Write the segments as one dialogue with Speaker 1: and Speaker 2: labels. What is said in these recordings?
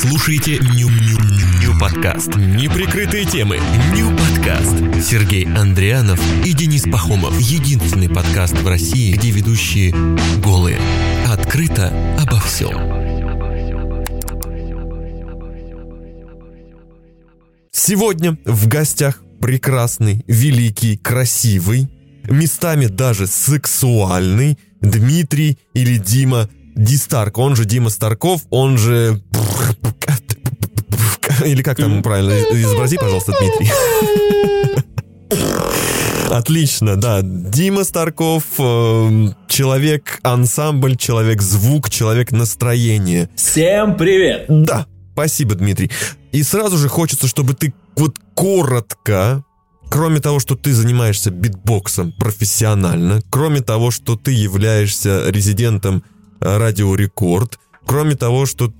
Speaker 1: слушаете Ню, Ню, Ню подкаст. Неприкрытые темы. Ню подкаст. Сергей Андрианов и Денис Пахомов. Единственный подкаст в России, где ведущие голые. Открыто обо всем.
Speaker 2: Сегодня в гостях прекрасный, великий, красивый, местами даже сексуальный Дмитрий или Дима Дистарк, он же Дима Старков, он же... Или как там правильно? Изобрази, пожалуйста, Дмитрий. Отлично, да. Дима Старков, э, человек-ансамбль, человек-звук, человек-настроение.
Speaker 3: Всем привет!
Speaker 2: Да, спасибо, Дмитрий. И сразу же хочется, чтобы ты вот коротко, кроме того, что ты занимаешься битбоксом профессионально, кроме того, что ты являешься резидентом Радио Рекорд, кроме того, что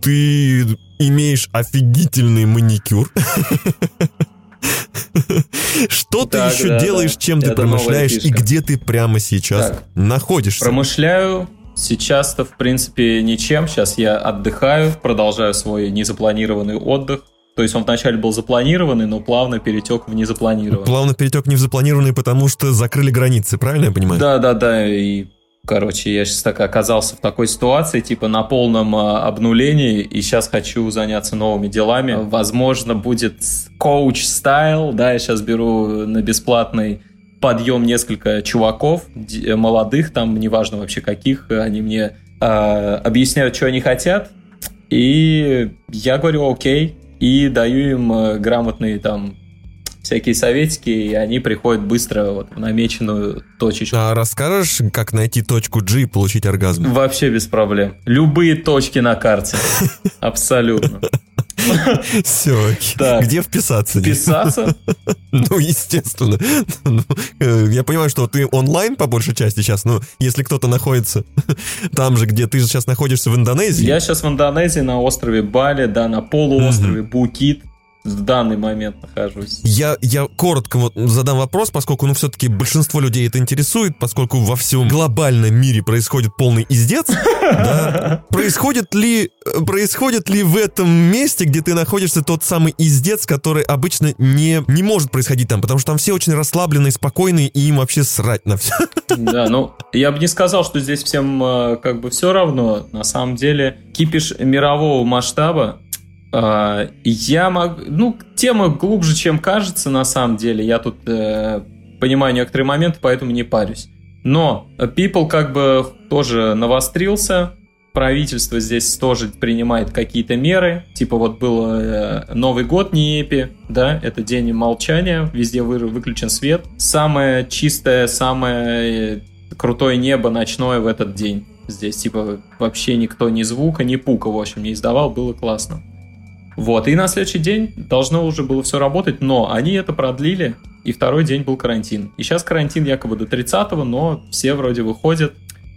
Speaker 2: ты имеешь офигительный маникюр. Что ты
Speaker 3: Так,
Speaker 2: еще
Speaker 3: да,
Speaker 2: делаешь,
Speaker 3: да.
Speaker 2: чем ты
Speaker 3: Это
Speaker 2: промышляешь и где ты прямо сейчас
Speaker 3: Так.
Speaker 2: находишься?
Speaker 3: Промышляю. Сейчас-то, в принципе, ничем. Сейчас я отдыхаю, продолжаю свой незапланированный отдых. То есть он вначале был запланированный, но плавно перетек в незапланированный.
Speaker 2: Плавно перетек в запланированный, потому что закрыли границы, правильно я понимаю?
Speaker 3: Да, да, да. И, короче, я сейчас так оказался в такой ситуации, типа на полном а, обнулении, и сейчас хочу заняться новыми делами. Возможно, будет коуч стайл, да, я сейчас беру на бесплатный подъем несколько чуваков, д- молодых, там, неважно вообще каких, они мне а, объясняют, что они хотят, и я говорю окей, и даю им э, грамотные там всякие советики, и они приходят быстро вот, в намеченную точечку.
Speaker 2: А расскажешь, как найти точку G и получить оргазм?
Speaker 3: Вообще без проблем. Любые точки на карте. Абсолютно.
Speaker 2: Все.
Speaker 3: Так.
Speaker 2: Где вписаться?
Speaker 3: Писаться?
Speaker 2: Ну, естественно. Ну, э, Я понимаю, что ты онлайн по большей части сейчас, но если кто-то находится там же, где ты сейчас находишься в Индонезии,
Speaker 3: Я сейчас в Индонезии на острове Бали, да, на полуострове Букит в данный момент нахожусь.
Speaker 2: Я, я коротко вот задам вопрос, поскольку, ну, все-таки большинство людей это интересует, поскольку во всем глобальном мире происходит полный издец, да, происходит ли, э, происходит ли в этом месте, где ты находишься, тот самый издец, который обычно не, не может происходить там, потому что там все очень расслабленные, спокойные, и им вообще срать на все.
Speaker 3: Да, ну, я бы не сказал, что здесь всем э, как бы все равно. На самом деле, кипиш мирового масштаба. Э, Я могу... Ну, тема глубже, чем кажется, на самом деле. Я тут э, понимаю некоторые моменты, поэтому не парюсь. Но People как бы тоже навострился. Правительство здесь тоже принимает какие-то меры. Типа вот был э, Новый год, не эпи, да, это день молчания, везде вы- выключен свет. Самое чистое, самое э, крутое небо ночное в этот день. Здесь типа вообще никто ни звука, ни пука, в общем, не издавал, было классно. Вот, и на следующий день должно уже было все работать, но они это продлили, и второй день был карантин. И сейчас карантин якобы до 30-го, но все вроде выходят,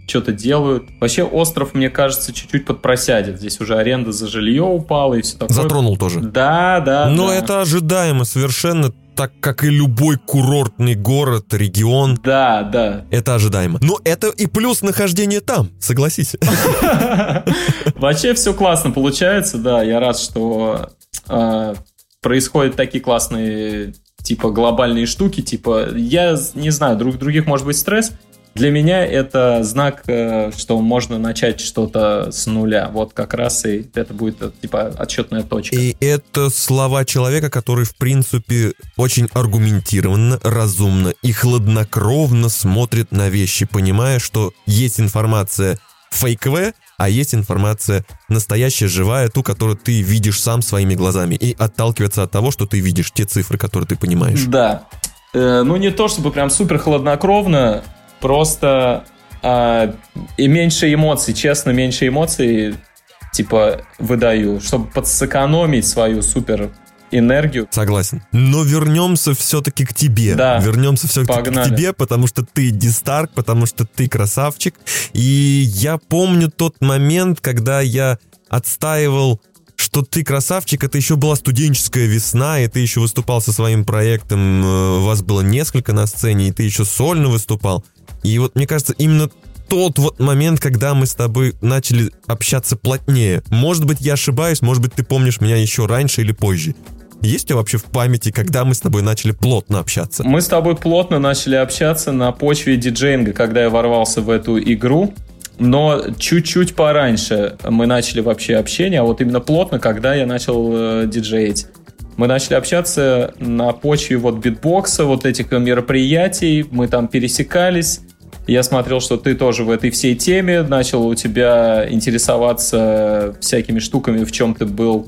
Speaker 3: что-то делают. Вообще остров, мне кажется, чуть-чуть подпросядет. Здесь уже аренда за жилье упала и все такое.
Speaker 2: Затронул тоже.
Speaker 3: Да, да,
Speaker 2: Но
Speaker 3: да.
Speaker 2: это ожидаемо совершенно, так как и любой курортный город, регион.
Speaker 3: Да, да.
Speaker 2: Это ожидаемо. Но это и плюс нахождения там, согласись.
Speaker 3: Вообще все классно получается, да. Я рад, что э, происходят такие классные типа глобальные штуки. Типа, я не знаю, друг других может быть стресс. Для меня это знак, э, что можно начать что-то с нуля. Вот как раз и это будет э, типа отчетная точка.
Speaker 2: И это слова человека, который, в принципе, очень аргументированно, разумно и хладнокровно смотрит на вещи, понимая, что есть информация фейковая, а есть информация настоящая, живая, ту, которую ты видишь сам своими глазами, и отталкиваться от того, что ты видишь, те цифры, которые ты понимаешь.
Speaker 3: Да. Э, ну, не то чтобы прям супер хладнокровно, просто а, и меньше эмоций, честно, меньше эмоций, типа, выдаю, чтобы подсэкономить свою супер энергию.
Speaker 2: Согласен. Но вернемся все-таки к тебе.
Speaker 3: Да.
Speaker 2: Вернемся все-таки к тебе, потому что ты дистарк, потому что ты красавчик. И я помню тот момент, когда я отстаивал что ты красавчик, это еще была студенческая весна, и ты еще выступал со своим проектом, э, вас было несколько на сцене, и ты еще сольно выступал. И вот мне кажется, именно тот вот момент, когда мы с тобой начали общаться плотнее. Может быть, я ошибаюсь, может быть, ты помнишь меня еще раньше или позже. Есть у тебя вообще в памяти, когда мы с тобой начали плотно общаться?
Speaker 3: Мы с тобой плотно начали общаться на почве диджейнга, когда я ворвался в эту игру. Но чуть-чуть пораньше мы начали вообще общение, а вот именно плотно, когда я начал э, диджеить. Мы начали общаться на почве вот битбокса, вот этих мероприятий, мы там пересекались. Я смотрел, что ты тоже в этой всей теме, начал у тебя интересоваться всякими штуками, в чем ты был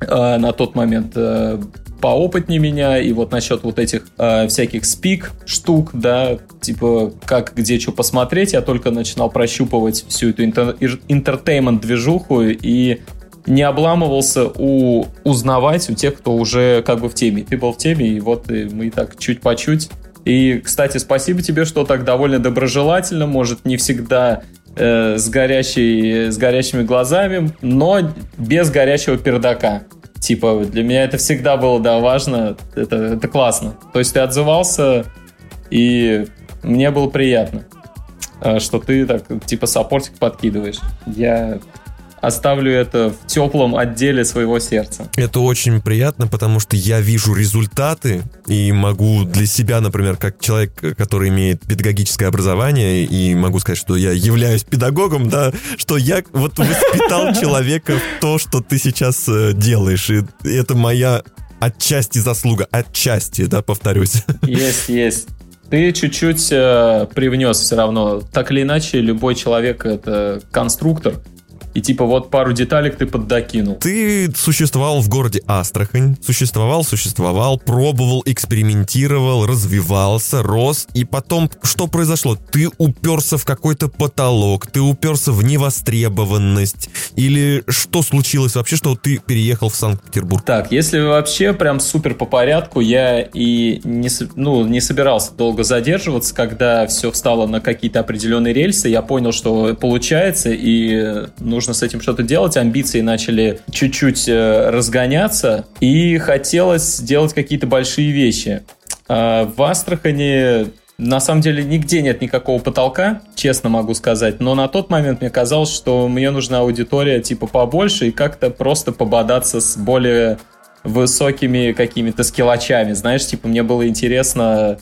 Speaker 3: э, на тот момент э, поопытнее меня, и вот насчет вот этих э, всяких спик штук, да, типа как где что посмотреть, я только начинал прощупывать всю эту интертеймент-движуху и не обламывался у узнавать у тех, кто уже как бы в теме. Ты был в теме, и вот и мы так чуть по чуть. И, кстати, спасибо тебе, что так довольно доброжелательно, может, не всегда э, с, горящей, с горящими глазами, но без горячего пердака. Типа, для меня это всегда было, да, важно, это, это классно. То есть ты отзывался, и мне было приятно, э, что ты так, типа, саппортик подкидываешь. Я оставлю это в теплом отделе своего сердца.
Speaker 2: Это очень приятно, потому что я вижу результаты и могу для себя, например, как человек, который имеет педагогическое образование, и могу сказать, что я являюсь педагогом, да, что я вот воспитал человека в то, что ты сейчас э, делаешь. И это моя отчасти заслуга, отчасти, да, повторюсь.
Speaker 3: Есть, есть. Ты чуть-чуть э, привнес все равно. Так или иначе, любой человек это конструктор, и типа вот пару деталек ты поддокинул.
Speaker 2: Ты существовал в городе Астрахань, существовал, существовал, пробовал, экспериментировал, развивался, рос, и потом что произошло? Ты уперся в какой-то потолок, ты уперся в невостребованность, или что случилось вообще, что ты переехал в Санкт-Петербург?
Speaker 3: Так, если вообще прям супер по порядку, я и не, ну, не собирался долго задерживаться, когда все встало на какие-то определенные рельсы, я понял, что получается, и ну, нужно с этим что-то делать, амбиции начали чуть-чуть э, разгоняться, и хотелось сделать какие-то большие вещи. А в Астрахани на самом деле нигде нет никакого потолка, честно могу сказать, но на тот момент мне казалось, что мне нужна аудитория типа побольше и как-то просто пободаться с более высокими какими-то скиллачами, знаешь, типа мне было интересно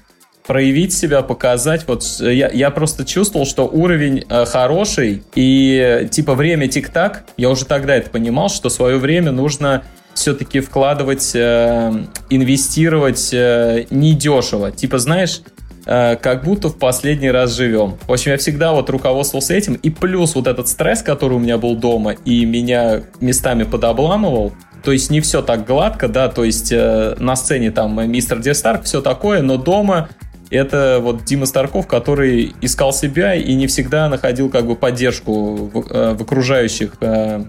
Speaker 3: проявить себя, показать. Вот я, я просто чувствовал, что уровень э, хороший, и типа время тик-так, я уже тогда это понимал, что свое время нужно все-таки вкладывать, э, инвестировать э, недешево. Типа, знаешь, э, как будто в последний раз живем. В общем, я всегда вот руководствовался этим, и плюс вот этот стресс, который у меня был дома, и меня местами подобламывал, то есть не все так гладко, да, то есть э, на сцене там мистер Дестарк, все такое, но дома это вот Дима Старков, который искал себя и не всегда находил как бы поддержку в, э, в окружающих э,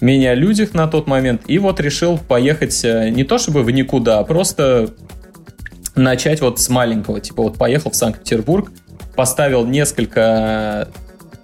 Speaker 3: меня людях на тот момент. И вот решил поехать э, не то чтобы в никуда, а просто начать вот с маленького. Типа вот поехал в Санкт-Петербург, поставил несколько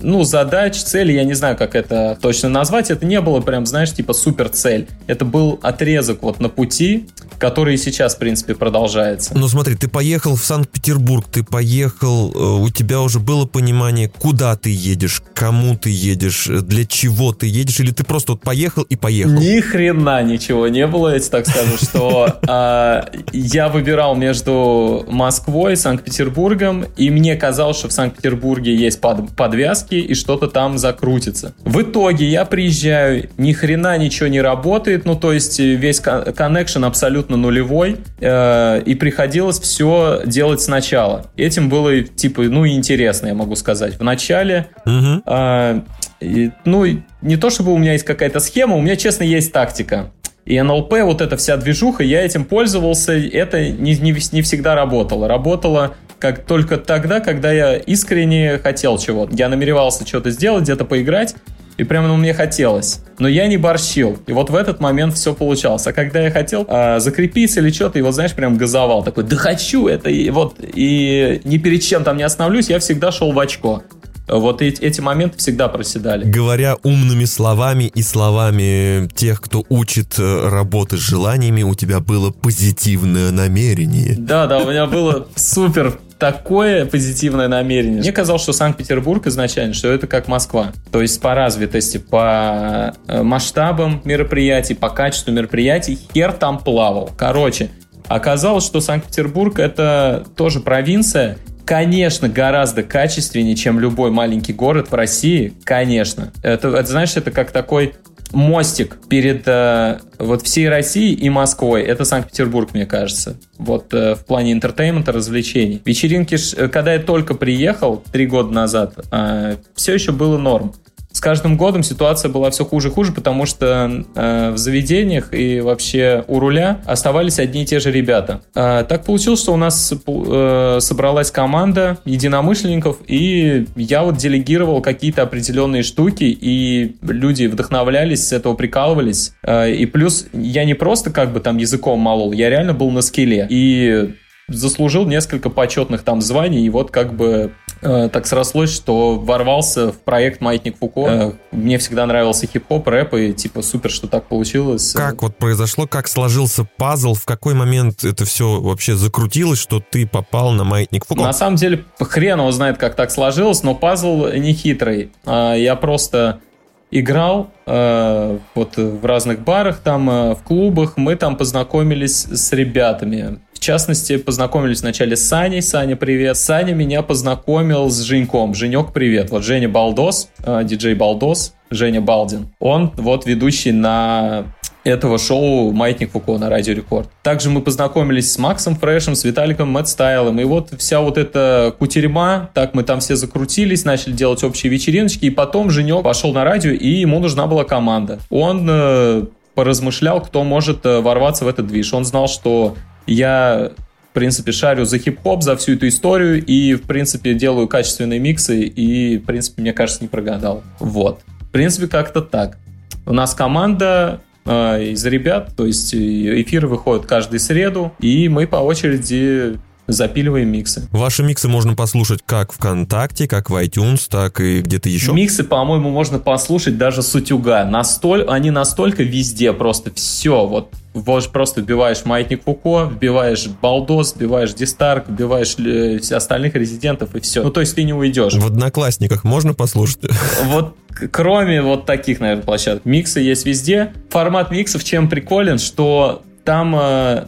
Speaker 3: ну, задач, цели, я не знаю, как это точно назвать, это не было прям, знаешь, типа супер цель. Это был отрезок вот на пути, который и сейчас, в принципе, продолжается.
Speaker 2: Ну, смотри, ты поехал в Санкт-Петербург, ты поехал, э, у тебя уже было понимание, куда ты едешь, кому ты едешь, для чего ты едешь, или ты просто вот поехал и поехал?
Speaker 3: Ни хрена ничего не было, я тебе так скажу, что а, я выбирал между Москвой и Санкт-Петербургом, и мне казалось, что в Санкт-Петербурге есть подвязки, кнопки и что-то там закрутится. В итоге я приезжаю, ни хрена ничего не работает, ну то есть э, весь коннекшн абсолютно нулевой, э, и приходилось все делать сначала. Этим было типа, ну интересно, я могу сказать. В начале, угу. э, и, ну не то чтобы у меня есть какая-то схема, у меня честно есть тактика. И НЛП, вот эта вся движуха, я этим пользовался, это не, не, не всегда работало. Работало как только тогда, когда я искренне хотел чего-то. Я намеревался что-то сделать, где-то поиграть, и прямо ну, мне хотелось. Но я не борщил. И вот в этот момент все получалось. А когда я хотел а, закрепиться или что-то, и вот, знаешь, прям газовал. Такой, да хочу это. И вот, и ни перед чем там не остановлюсь, я всегда шел в очко. Вот эти, эти моменты всегда проседали.
Speaker 2: Говоря умными словами и словами тех, кто учит э, работать с желаниями, у тебя было позитивное намерение.
Speaker 3: Да, да, у меня было супер такое позитивное намерение. Мне казалось, что Санкт-Петербург изначально, что это как Москва. То есть по развитости, по э, масштабам мероприятий, по качеству мероприятий, хер там плавал. Короче, оказалось, что Санкт-Петербург это тоже провинция, конечно, гораздо качественнее, чем любой маленький город в России, конечно. Это, это знаешь, это как такой мостик перед э, вот всей Россией и Москвой. Это Санкт-Петербург, мне кажется. Вот э, в плане entertainment а, развлечений. Вечеринки, э, когда я только приехал три года назад, э, все еще было норм, с каждым годом ситуация была все хуже и хуже, потому что э, в заведениях и вообще у руля оставались одни и те же ребята. Э, так получилось, что у нас э, собралась команда единомышленников, и я вот делегировал какие-то определенные штуки, и люди вдохновлялись, с этого прикалывались. Э, и плюс я не просто как бы там языком молол, я реально был на скеле. И заслужил несколько почетных там званий, и вот как бы э, так срослось, что ворвался в проект «Маятник Фуко». Э, мне всегда нравился хип-хоп, рэп, и типа супер, что так получилось.
Speaker 2: Как вот произошло, как сложился пазл, в какой момент это все вообще закрутилось, что ты попал на «Маятник Фуко»?
Speaker 3: На самом деле, хрен его знает, как так сложилось, но пазл не хитрый. А, я просто играл э, вот в разных барах, там, э, в клубах, мы там познакомились с ребятами частности, познакомились вначале с Саней. Саня, привет. Саня меня познакомил с Женьком. Женек, привет. Вот Женя Балдос, э, диджей Балдос, Женя Балдин. Он вот ведущий на этого шоу «Маятник Фуко» на Радио Рекорд. Также мы познакомились с Максом Фрешем, с Виталиком Мэтт и вот вся вот эта кутерьма, так мы там все закрутились, начали делать общие вечериночки, и потом Женек пошел на радио, и ему нужна была команда. Он э, поразмышлял, кто может э, ворваться в этот движ. Он знал, что я, в принципе, шарю за хип-хоп, за всю эту историю и, в принципе, делаю качественные миксы и, в принципе, мне кажется, не прогадал. Вот. В принципе, как-то так. У нас команда э, из ребят, то есть эфиры выходят каждую среду, и мы по очереди запиливаем миксы.
Speaker 2: Ваши миксы можно послушать как ВКонтакте, как в iTunes, так и где-то еще?
Speaker 3: Миксы, по-моему, можно послушать даже с утюга. Настоль... Они настолько везде, просто все. Вот вот просто вбиваешь Маятник Фуко, вбиваешь Балдос, вбиваешь Дистарк, вбиваешь э, остальных резидентов и все. Ну, то есть ты не уйдешь.
Speaker 2: В Одноклассниках можно послушать?
Speaker 3: Вот кроме вот таких, наверное, площадок. Миксы есть везде. Формат миксов чем приколен, что там э,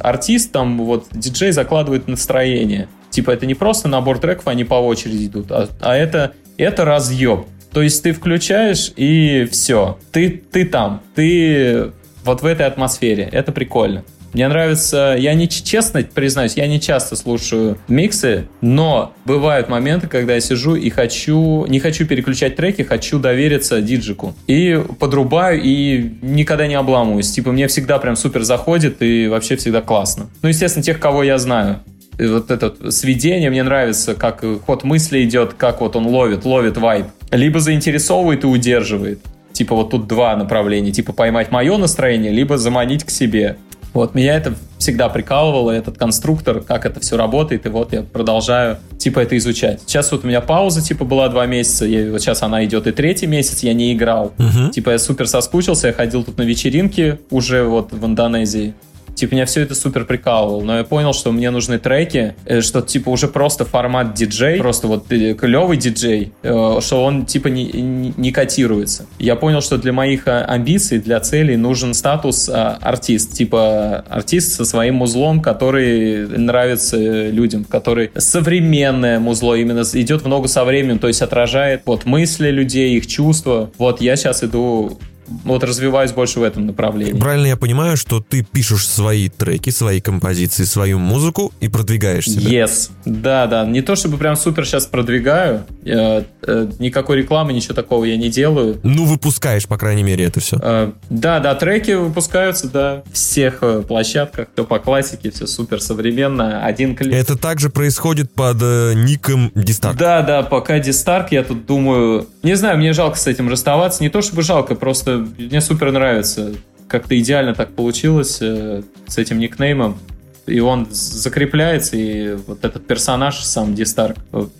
Speaker 3: артист, там вот диджей закладывает настроение. Типа это не просто набор треков, они по очереди идут, а, а это, это разъеб. То есть ты включаешь и все. Ты, ты там. Ты вот в этой атмосфере. Это прикольно. Мне нравится, я не честно признаюсь, я не часто слушаю миксы, но бывают моменты, когда я сижу и хочу, не хочу переключать треки, хочу довериться диджику. И подрубаю, и никогда не обламываюсь. Типа мне всегда прям супер заходит, и вообще всегда классно. Ну, естественно, тех, кого я знаю. И вот это сведение мне нравится, как ход мысли идет, как вот он ловит, ловит вайб. Либо заинтересовывает и удерживает. Типа вот тут два направления. Типа поймать мое настроение, либо заманить к себе. Вот, меня это всегда прикалывало, этот конструктор, как это все работает, и вот я продолжаю, типа, это изучать. Сейчас вот у меня пауза, типа, была два месяца, и вот сейчас она идет и третий месяц, я не играл. Uh-huh. Типа, я супер соскучился, я ходил тут на вечеринки уже вот в Индонезии, Типа, меня все это супер прикалывало, но я понял, что мне нужны треки, э, что, типа, уже просто формат диджей, просто вот э, клевый диджей, э, что он, типа, не, не котируется. Я понял, что для моих амбиций, для целей нужен статус артист, типа, артист со своим музлом, который нравится людям, который современное музло, именно идет в ногу со временем, то есть отражает вот мысли людей, их чувства. Вот я сейчас иду вот развиваюсь больше в этом направлении.
Speaker 2: Правильно я понимаю, что ты пишешь свои треки, свои композиции, свою музыку и продвигаешь себя?
Speaker 3: Yes. Да, да. Не то чтобы прям супер сейчас продвигаю. Я, э, никакой рекламы, ничего такого я не делаю.
Speaker 2: Ну, выпускаешь, по крайней мере, это все. Э,
Speaker 3: да, да, треки выпускаются, да, всех э, площадках, все по классике, все супер современно. Один клип.
Speaker 2: Это также происходит под э, ником Дистарк?
Speaker 3: Да, да, пока Дистарк, я тут думаю... Не знаю, мне жалко с этим расставаться. Не то чтобы жалко, просто мне супер нравится. Как-то идеально так получилось э, с этим никнеймом. и он закрепляется, и вот этот персонаж сам Дистарк,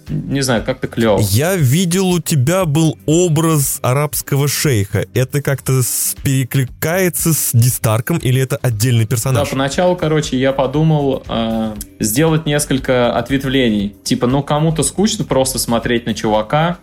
Speaker 3: не знаю, как-то клево.
Speaker 2: Я видел, у тебя был образ арабского шейха. Это как-то перекликается с Дистарком или это отдельный персонаж?
Speaker 3: Да, поначалу, короче, я подумал э, сделать несколько ответвлений. Типа, ну, кому-то скучно просто смотреть на чувака,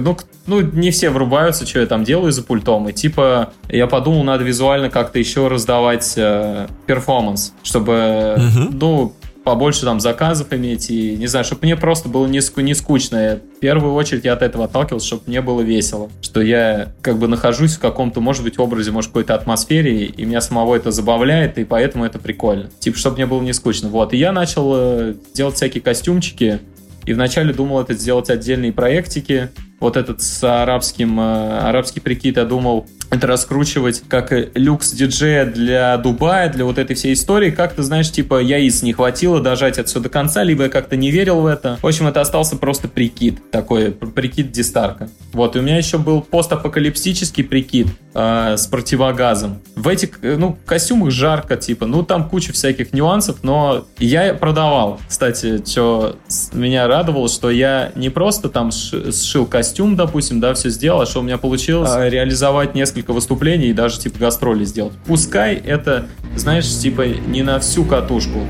Speaker 3: ну, ну, не все врубаются, что я там делаю за пультом. И типа, я подумал, надо визуально как-то еще раздавать э, перформанс, чтобы, угу. ну, побольше там заказов иметь и, не знаю, чтобы мне просто было не, ску- не скучно. В первую очередь я от этого отталкивался, чтобы мне было весело. Что я как бы нахожусь в каком-то, может быть, образе, может, какой-то атмосфере, и меня самого это забавляет, и поэтому это прикольно. Типа, чтобы мне было не скучно. Вот, и я начал э, делать всякие костюмчики, и вначале думал это сделать отдельные проектики, вот этот с арабским, э, арабский прикид, я думал, это раскручивать как люкс диджея для Дубая, для вот этой всей истории. Как-то, знаешь, типа, яиц не хватило дожать это все до конца, либо я как-то не верил в это. В общем, это остался просто прикид, такой прикид Дистарка. Вот, и у меня еще был постапокалиптический прикид э, с противогазом. В этих, ну, костюмах жарко, типа, ну, там куча всяких нюансов, но я продавал. Кстати, что меня радовало, что я не просто там сшил костюм, допустим, да, все сделал, а что у меня получилось а, реализовать несколько несколько выступлений и даже типа гастроли сделать. Пускай это, знаешь, типа не на всю катушку,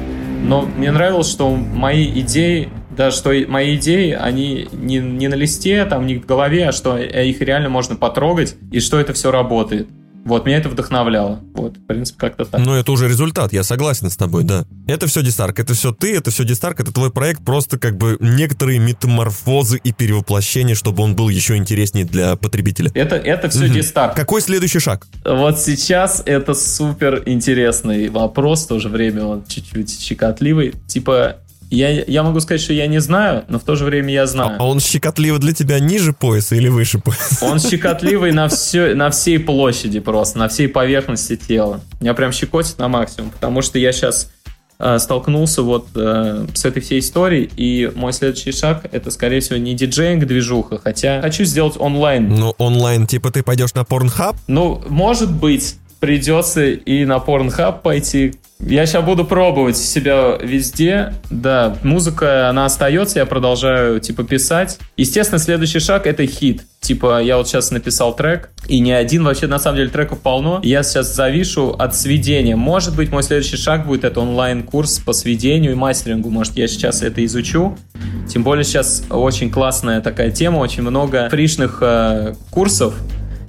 Speaker 3: но мне нравилось, что мои идеи даже что мои идеи, они не, не на листе, там, не в голове, а что их реально можно потрогать, и что это все работает. Вот, меня это вдохновляло. Вот, в принципе, как-то так.
Speaker 2: Ну, это уже результат, я согласен с тобой, да. Это все Дистарк, это все ты, это все Дистарк, это твой проект, просто как бы некоторые метаморфозы и перевоплощения, чтобы он был еще интереснее для потребителя.
Speaker 3: Это, это все угу. Дистарк.
Speaker 2: Какой следующий шаг?
Speaker 3: Вот сейчас это супер интересный вопрос, в то же время он чуть-чуть щекотливый. Типа, я, я могу сказать, что я не знаю, но в то же время я знаю.
Speaker 2: А он щекотливый для тебя ниже пояса или выше пояса?
Speaker 3: Он щекотливый на, все, на всей площади просто, на всей поверхности тела. Меня прям щекотит на максимум, потому что я сейчас э, столкнулся вот э, с этой всей историей, и мой следующий шаг это, скорее всего, не диджеинг движуха, хотя хочу сделать онлайн.
Speaker 2: Ну, онлайн, типа ты пойдешь на Pornhub?
Speaker 3: Ну, может быть, придется и на Pornhub пойти, я сейчас буду пробовать себя везде. Да, музыка, она остается, я продолжаю, типа, писать. Естественно, следующий шаг — это хит. Типа, я вот сейчас написал трек, и не один, вообще, на самом деле, треков полно. Я сейчас завишу от сведения. Может быть, мой следующий шаг будет это онлайн-курс по сведению и мастерингу. Может, я сейчас это изучу. Тем более, сейчас очень классная такая тема, очень много фришных э, курсов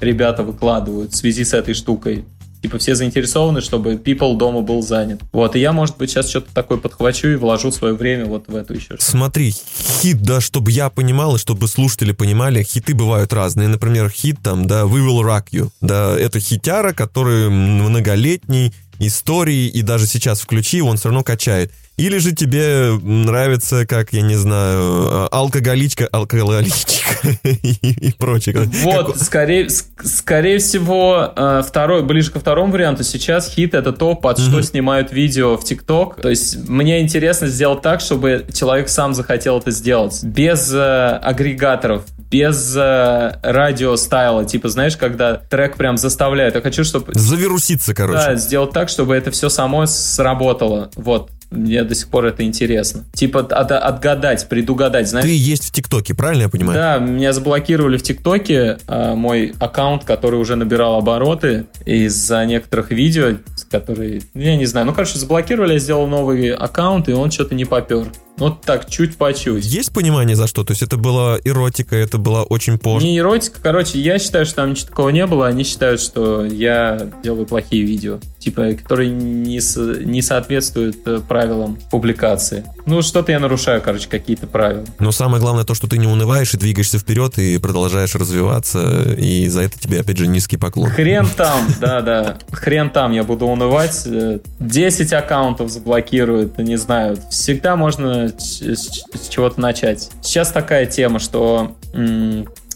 Speaker 3: ребята выкладывают в связи с этой штукой. Типа все заинтересованы, чтобы people дома был занят. Вот, и я, может быть, сейчас что-то такое подхвачу и вложу свое время вот в эту еще.
Speaker 2: Смотри, хит, да, чтобы я понимал и чтобы слушатели понимали, хиты бывают разные. Например, хит там, да, We Will Rock You. Да, это хитяра, который многолетний, истории, и даже сейчас включи, он все равно качает. Или же тебе нравится, как, я не знаю, а, алкоголичка, алкоголичка и, и прочее.
Speaker 3: Вот, как... скорее, скорее всего, э, второй, ближе ко второму варианту, сейчас хит это то, под что снимают видео в ТикТок. То есть мне интересно сделать так, чтобы человек сам захотел это сделать. Без э, агрегаторов, без э, радио стайла, типа, знаешь, когда трек прям заставляет. Я хочу, чтобы...
Speaker 2: Завируситься, короче.
Speaker 3: Да, сделать так, чтобы это все само сработало. Вот. Мне до сих пор это интересно. Типа от, отгадать, предугадать, знаешь.
Speaker 2: Ты есть в ТикТоке, правильно я понимаю?
Speaker 3: Да, меня заблокировали в ТикТоке, а, мой аккаунт, который уже набирал обороты из-за некоторых видео, которые, я не знаю, ну, короче, заблокировали, я сделал новый аккаунт, и он что-то не попер. Вот так, чуть по чуть.
Speaker 2: Есть понимание за что? То есть это была эротика, это была очень позже?
Speaker 3: Не эротика, короче, я считаю, что там ничего такого не было, они считают, что я делаю плохие видео, типа, которые не, со, не соответствуют э, правилам публикации. Ну, что-то я нарушаю, короче, какие-то правила.
Speaker 2: Но самое главное то, что ты не унываешь и двигаешься вперед, и продолжаешь развиваться, и за это тебе, опять же, низкий поклон.
Speaker 3: Хрен там, да-да, хрен там я буду унывать. 10 аккаунтов заблокируют, не знаю, всегда можно с, чего-то начать. Сейчас такая тема, что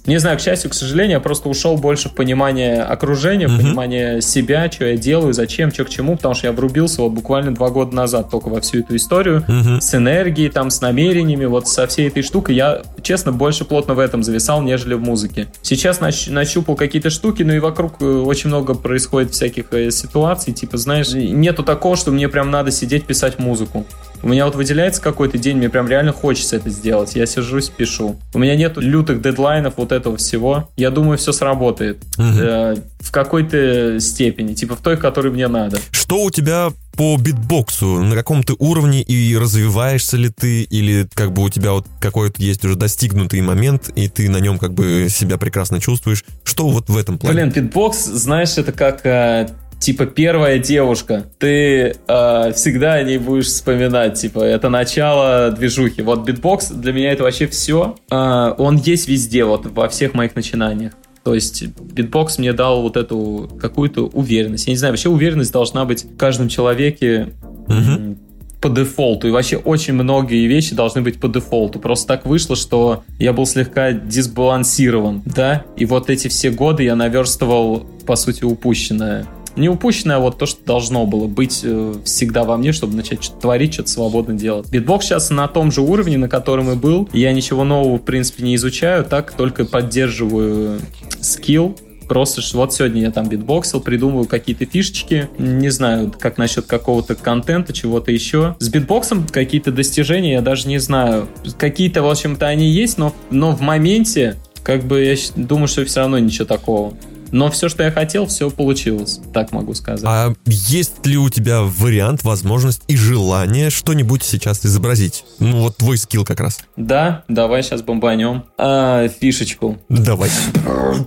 Speaker 3: не знаю, к счастью, к сожалению, я просто ушел больше в понимание окружения, в
Speaker 2: Мгм.
Speaker 3: понимание себя, что я делаю, зачем, что к чему, потому что я врубился вот буквально два года назад только во всю эту историю
Speaker 2: Мгм.
Speaker 3: с энергией, там, с намерениями, вот со всей этой штукой. Я, честно, больше плотно в этом зависал, нежели в музыке. Сейчас нач- нащупал какие-то штуки, но и вокруг э, очень много происходит всяких э, ситуаций, типа, знаешь, нету такого, что мне прям надо сидеть писать музыку. У меня вот выделяется какой-то день, мне прям реально хочется это сделать. Я сажусь, пишу. У меня нету лютых дедлайнов вот этого всего. Я думаю, все сработает.
Speaker 2: Мгм.
Speaker 3: Э, в какой-то степени. Типа в той, которой мне надо.
Speaker 2: Что у тебя по битбоксу? На каком ты уровне и развиваешься ли ты? Или как бы у тебя вот какой-то есть уже достигнутый момент, и ты на нем как бы себя прекрасно чувствуешь? Что вот в этом плане?
Speaker 3: Блин, битбокс, знаешь, это как э, типа первая девушка. Ты э, всегда о ней будешь вспоминать. Типа, это начало движухи. Вот битбокс для меня это вообще все. Э, он есть везде, вот во всех моих начинаниях. То есть битбокс мне дал вот эту какую-то уверенность. Я не знаю, вообще уверенность должна быть в каждом человеке м, по дефолту. И вообще очень многие вещи должны быть по дефолту. Просто так вышло, что я был слегка дисбалансирован, да? И вот эти все годы я наверстывал, по сути, упущенное. Не упущенное, а вот то, что должно было быть э, всегда во мне, чтобы начать что-то творить, что-то свободно делать. Битбокс сейчас на том же уровне, на котором и был. Я ничего нового, в принципе, не изучаю, так только поддерживаю скилл, Просто ж вот сегодня я там битбоксил, придумываю какие-то фишечки. Не знаю, как насчет какого-то контента, чего-то еще. С битбоксом какие-то достижения я даже не знаю. Какие-то, в общем-то, они есть, но, но в моменте, как бы, я думаю, что все равно ничего такого. Но все, что я хотел, все получилось. Так могу сказать.
Speaker 2: А есть ли у тебя вариант, возможность и желание что-нибудь сейчас изобразить? Ну вот твой скилл как раз.
Speaker 3: Да, давай сейчас бомбанем. А, фишечку.
Speaker 2: Давай. Мне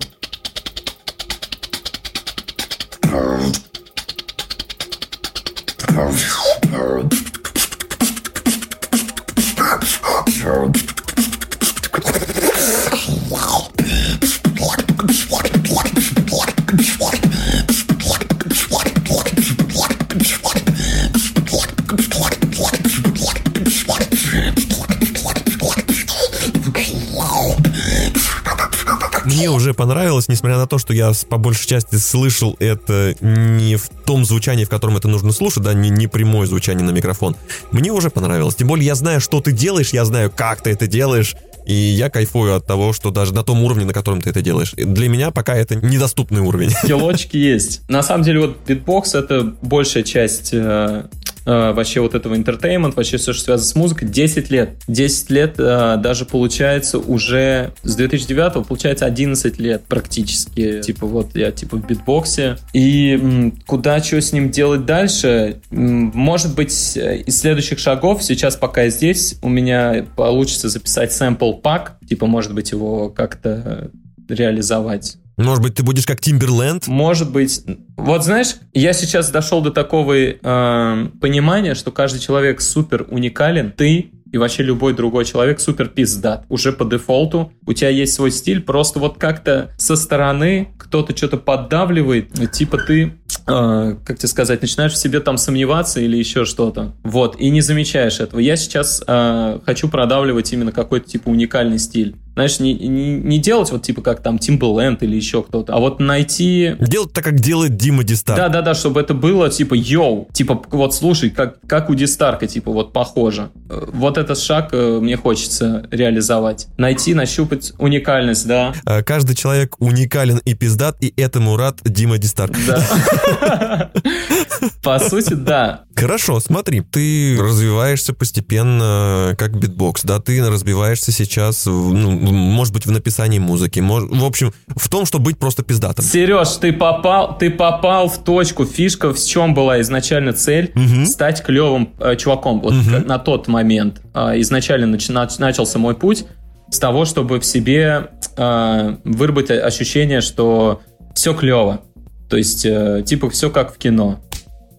Speaker 2: уже понравилось, несмотря на то, что я по большей части слышал это не в том звучании, в котором это нужно слушать, да, не, не прямое звучание на микрофон. Мне уже понравилось. Тем более я знаю, что ты делаешь, я знаю, как ты это делаешь, и я кайфую от того, что даже на том уровне, на котором ты это делаешь. Для меня пока это недоступный уровень.
Speaker 3: Скиллочки есть. На самом деле, вот битбокс это большая часть э, вообще вот этого entertainment, вообще все, что связано с музыкой, 10 лет. 10 лет э, даже получается уже с 2009 получается 11 лет практически. Типа вот я типа в битбоксе. И куда что с ним делать дальше? Может быть, э, из следующих шагов, сейчас пока я здесь, у меня получится записать сэмпл пак, типа может быть его как-то э, реализовать.
Speaker 2: Может быть, ты будешь как Тимберленд?
Speaker 3: Может быть. Вот знаешь, я сейчас дошел до такого э, понимания, что каждый человек супер уникален. Ты и вообще любой другой человек супер пиздат. Уже по дефолту. У тебя есть свой стиль. Просто вот как-то со стороны кто-то что-то поддавливает. Типа ты э, как тебе сказать, начинаешь в себе там сомневаться или еще что-то. Вот, и не замечаешь этого. Я сейчас э, хочу продавливать именно какой-то типа уникальный стиль. Знаешь, не, не, не делать вот типа как там Timbaland или еще кто-то, а вот найти
Speaker 2: Делать так, как делает Дима Дистар.
Speaker 3: да, да, да, чтобы это было типа йоу, типа вот слушай, как, как у Дистарка, типа вот похоже. Э, Вот этот шаг э, мне хочется реализовать. Найти, нащупать уникальность, да.
Speaker 2: А, Каждый человек уникален и пиздат, и этому рад Дима Дистарк.
Speaker 3: Да. По сути, да.
Speaker 2: Хорошо, смотри, ты развиваешься постепенно как битбокс, да, ты развиваешься сейчас, ну, может быть, в написании музыки, мож- в общем, в том, чтобы быть просто пиздатым.
Speaker 3: Сереж, ты попал, ты попал в точку. Фишка в чем была изначально цель?
Speaker 2: Мгм.
Speaker 3: Стать клевым э, чуваком. Вот как на тот момент э, изначально начина- начался мой путь с того, чтобы в себе э, выработать ощущение, что все клево. То есть, э, типа, все как в кино.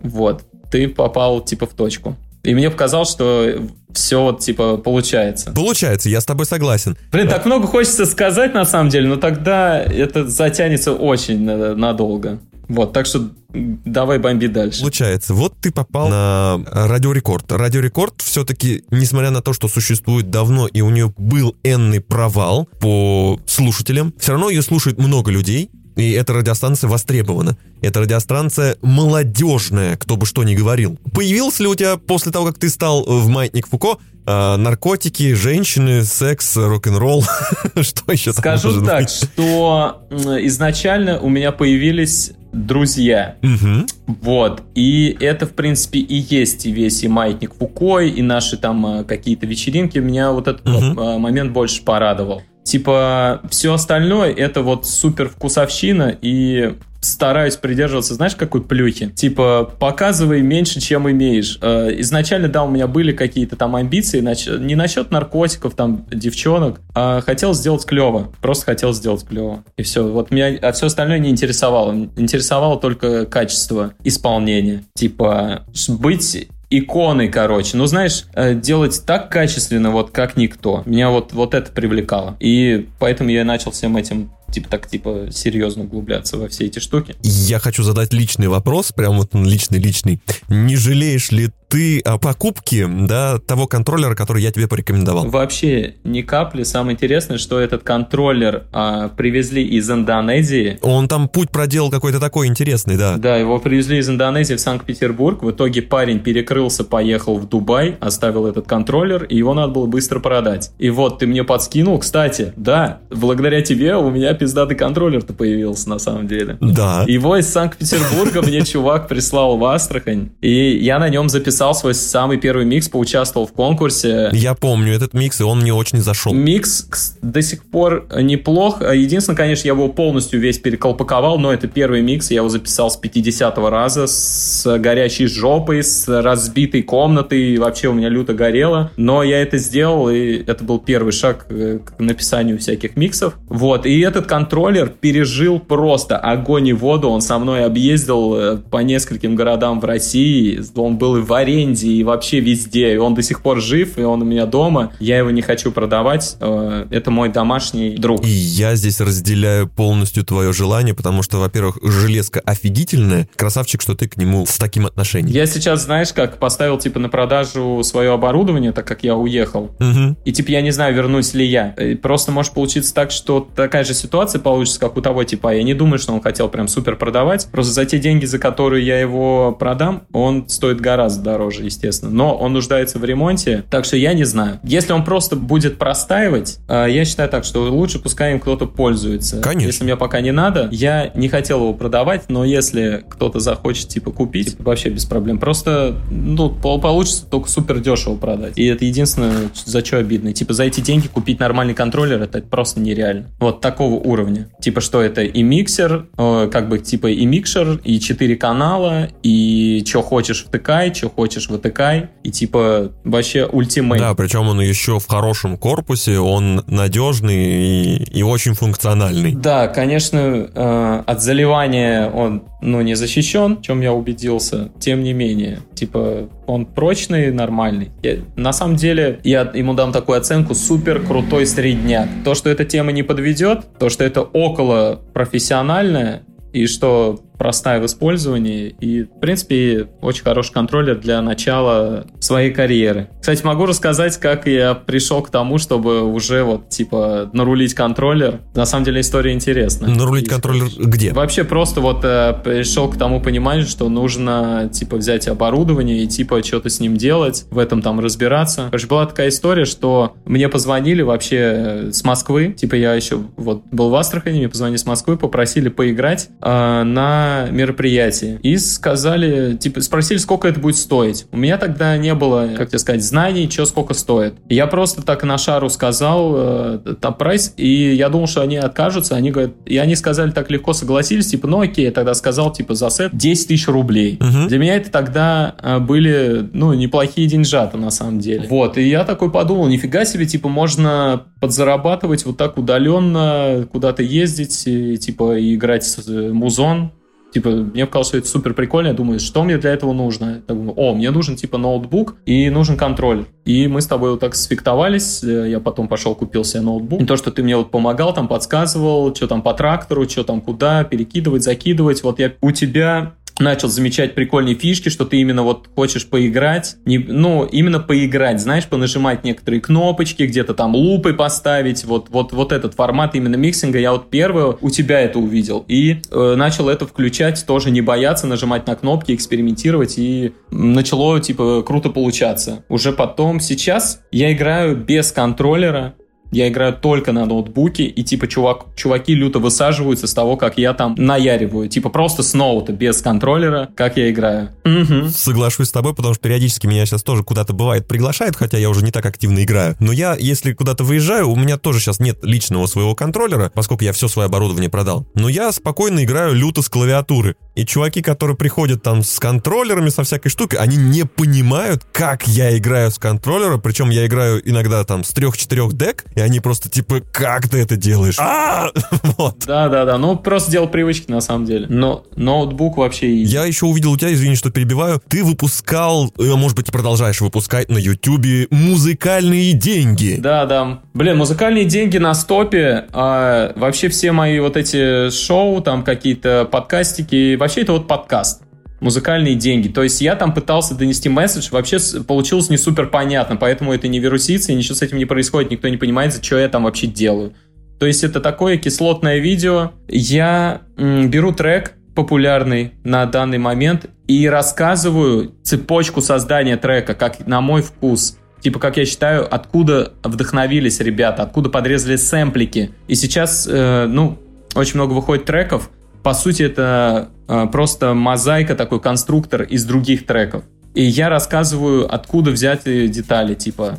Speaker 3: Вот. Ты попал, типа, в точку. И мне показалось, что все вот, типа, получается.
Speaker 2: Получается, я с тобой согласен.
Speaker 3: Блин, так много хочется сказать на самом деле, но тогда это затянется очень на- надолго. Вот, так что давай бомби дальше.
Speaker 2: Получается, вот ты попал на Радиорекорд. Радиорекорд все-таки, несмотря на то, что существует давно и у нее был энный провал по слушателям, все равно ее слушает много людей, и эта радиостанция востребована. Эта радиостанция молодежная, кто бы что ни говорил. Появился ли у тебя после того, как ты стал в «Маятник Фуко», э, наркотики, женщины, секс, рок-н-ролл? что еще
Speaker 3: Скажу так, быть? что изначально у меня появились друзья.
Speaker 2: Угу.
Speaker 3: Вот. И это, в принципе, и есть и весь и маятник Фукой, и наши там э, какие-то вечеринки. Меня вот этот угу. момент больше порадовал. Типа, все остальное это вот супер вкусовщина, и стараюсь придерживаться, знаешь, какой плюхи? Типа, показывай меньше, чем имеешь. Э, изначально, да, у меня были какие-то там амбиции, не насчет наркотиков, там, девчонок, а хотел сделать клево. Просто хотел сделать клево. И все. Вот меня, а все остальное не интересовало. Интересовало только качество исполнения. Типа, быть иконы, короче. Ну, знаешь, э, делать так качественно, вот как никто. Меня вот, вот это привлекало. И поэтому я начал всем этим типа так, типа, серьезно углубляться во все эти штуки.
Speaker 2: Я хочу задать личный вопрос, прям вот личный-личный. Не жалеешь ли ты о покупке, да, того контроллера, который я тебе порекомендовал?
Speaker 3: Вообще ни капли. Самое интересное, что этот контроллер а, привезли из Индонезии.
Speaker 2: Он там путь проделал какой-то такой интересный, да.
Speaker 3: Да, его привезли из Индонезии в Санкт-Петербург. В итоге парень перекрылся, поехал в Дубай, оставил этот контроллер, и его надо было быстро продать. И вот ты мне подскинул, кстати, да, благодаря тебе у меня пиздатый контроллер-то появился на самом деле.
Speaker 2: Да.
Speaker 3: Его из Санкт-Петербурга мне чувак прислал в Астрахань, и я на нем записал свой самый первый микс, поучаствовал в конкурсе.
Speaker 2: Я помню этот микс, и он мне очень зашел.
Speaker 3: Микс до сих пор неплох. Единственное, конечно, я его полностью весь переколпаковал, но это первый микс, я его записал с 50 раза, с горящей жопой, с разбитой комнатой, вообще у меня люто горело. Но я это сделал, и это был первый шаг э, к написанию всяких миксов. Вот, и этот контроллер пережил просто огонь и воду. Он со мной объездил э, по нескольким городам в России. Он был и в аренде, и вообще везде. И он до сих пор жив, и он у меня дома. Я его не хочу продавать. Э, это мой домашний друг.
Speaker 2: И я здесь разделяю полностью твое желание, потому что, во-первых, железка офигительная. Красавчик, что ты к нему с таким отношением.
Speaker 3: Я сейчас, знаешь, как поставил, типа, на продажу свое оборудование, так как я уехал.
Speaker 2: Угу.
Speaker 3: И, типа, я не знаю, вернусь ли я. И просто может получиться так, что такая же ситуация ситуация получится, как у того типа. Я не думаю, что он хотел прям супер продавать. Просто за те деньги, за которые я его продам, он стоит гораздо дороже, естественно. Но он нуждается в ремонте, так что я не знаю. Если он просто будет простаивать, а, я считаю так, что лучше пускай им кто-то пользуется.
Speaker 2: Конечно.
Speaker 3: Если мне пока не надо, я не хотел его продавать, но если кто-то захочет типа купить, типа, вообще без проблем. Просто, ну, получится только супер дешево продать. И это единственное, за что обидно. Типа за эти деньги купить нормальный контроллер, это просто нереально. Вот такого уровня. Типа, что это и миксер, э, как бы типа и микшер, и 4 канала, и что хочешь втыкай, что хочешь вытыкай, и типа вообще ультимейт.
Speaker 2: Да, причем он еще в хорошем корпусе, он надежный и, и очень функциональный.
Speaker 3: Да, конечно, э, от заливания он ну, не защищен, в чем я убедился. Тем не менее, типа, он прочный, нормальный. Я, на самом деле, я ему дам такую оценку супер крутой средняк. То, что эта тема не подведет, то, что это около профессиональное, и что простая в использовании и, в принципе, очень хороший контроллер для начала своей карьеры. Кстати, могу рассказать, как я пришел к тому, чтобы уже вот, типа, нарулить контроллер. На самом деле история интересная.
Speaker 2: Нарулить и, контроллер где?
Speaker 3: Вообще просто вот э, пришел к тому пониманию, что нужно, типа, взять оборудование и, типа, что-то с ним делать, в этом там разбираться. Короче, была такая история, что мне позвонили вообще э, с Москвы, типа, я еще вот был в Астрахани, мне позвонили с Москвы, попросили поиграть э, на мероприятие и сказали, типа, спросили, сколько это будет стоить. У меня тогда не было, как тебе сказать, знаний, что сколько стоит. Я просто так на шару сказал э, там прайс, и я думал, что они откажутся, они говорят, и они сказали так легко согласились, типа, ну окей, я тогда сказал, типа, за сет 10 тысяч рублей.
Speaker 2: Угу.
Speaker 3: Для меня это тогда э, были, ну, неплохие деньжата на самом деле. Вот, и я такой подумал, нифига себе, типа, можно подзарабатывать вот так удаленно, куда-то ездить, и, типа, и играть с э, музон, Типа, мне показалось, что это супер прикольно. Я думаю, что мне для этого нужно? Я думаю, о, мне нужен типа ноутбук и нужен контроллер. И мы с тобой вот так сфиктовались. Э, я потом пошел, купил себе ноутбук. И то, что ты мне вот помогал, там подсказывал, что там по трактору, что там куда, перекидывать, закидывать. Вот я у тебя начал замечать прикольные фишки, что ты именно вот хочешь поиграть, не, ну, именно поиграть, знаешь, понажимать некоторые кнопочки, где-то там лупы поставить, вот, вот, вот этот формат именно миксинга, я вот первый у тебя это увидел, и э, начал это включать, тоже не бояться нажимать на кнопки, экспериментировать, и начало, типа, круто получаться. Уже потом, сейчас я играю без контроллера, я играю только на ноутбуке, и типа чувак, чуваки люто высаживаются с того, как я там наяриваю. Типа просто с ноута, без контроллера, как я играю.
Speaker 2: Угу. Соглашусь с тобой, потому что периодически меня сейчас тоже куда-то бывает приглашает, хотя я уже не так активно играю. Но я, если куда-то выезжаю, у меня тоже сейчас нет личного своего контроллера, поскольку я все свое оборудование продал. Но я спокойно играю люто с клавиатуры. И чуваки, которые приходят там с контроллерами, со всякой штукой, они не понимают, как я играю с контроллера. Причем я играю иногда там с трех-четырех дек, и они просто типа, как ты это делаешь? А,
Speaker 3: вот. Да, да, да. Ну, просто делал привычки на самом деле. Но ноутбук вообще
Speaker 2: Я еще увидел у тебя, извини, что перебиваю, ты выпускал, э, может быть, продолжаешь выпускать на Ютубе музыкальные деньги.
Speaker 3: Да, да. Блин, музыкальные деньги на стопе. А, вообще все мои вот эти шоу, там какие-то подкастики, вообще это вот подкаст музыкальные деньги. То есть я там пытался донести месседж, вообще получилось не супер понятно, поэтому это не вирусится, и ничего с этим не происходит, никто не понимает, за что я там вообще делаю. То есть это такое кислотное видео. Я м, беру трек популярный на данный момент и рассказываю цепочку создания трека, как на мой вкус. Типа, как я считаю, откуда вдохновились ребята, откуда подрезали сэмплики. И сейчас, э, ну, очень много выходит треков, по сути, это просто мозаика, такой конструктор из других треков. И я рассказываю, откуда взяты детали, типа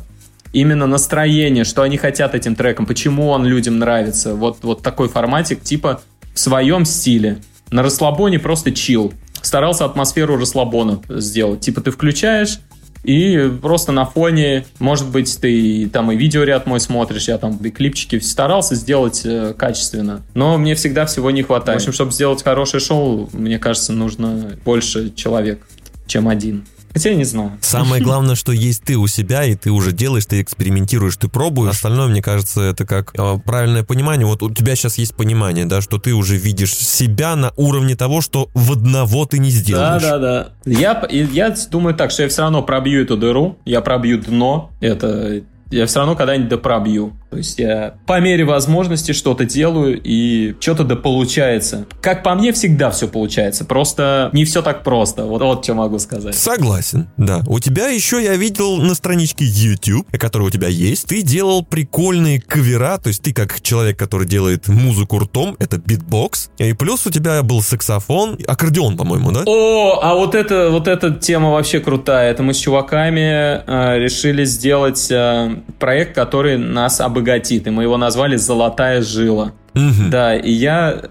Speaker 3: именно настроение, что они хотят этим треком, почему он людям нравится. Вот, вот такой форматик, типа в своем стиле. На расслабоне просто чил. Старался атмосферу расслабона сделать. Типа ты включаешь, и просто на фоне, может быть, ты там и видеоряд мой смотришь, я там и клипчики старался сделать э, качественно. Но мне всегда всего не хватает. В общем, чтобы сделать хорошее шоу, мне кажется, нужно больше человек, чем один. Хотя я не знаю.
Speaker 2: Самое главное, что есть ты у себя, и ты уже делаешь, ты экспериментируешь, ты пробуешь. Остальное, мне кажется, это как э, правильное понимание. Вот у тебя сейчас есть понимание, да, что ты уже видишь себя на уровне того, что в одного ты не сделаешь.
Speaker 3: Да, да, да. Я, я думаю так, что я все равно пробью эту дыру, я пробью дно. Это я все равно когда-нибудь допробью. То есть я по мере возможности что-то делаю и что-то да получается. Как по мне, всегда все получается. Просто не все так просто. Вот, вот что могу сказать.
Speaker 2: Согласен, да. У тебя еще я видел на страничке YouTube, которая у тебя есть, ты делал прикольные кавера, то есть ты как человек, который делает музыку ртом, это битбокс, и плюс у тебя был саксофон, аккордеон, по-моему, да?
Speaker 3: О, а вот это, вот эта тема вообще крутая. Это мы с чуваками э, решили сделать э, проект, который нас обогатит. И мы его назвали «Золотая жила». Угу. Да, и я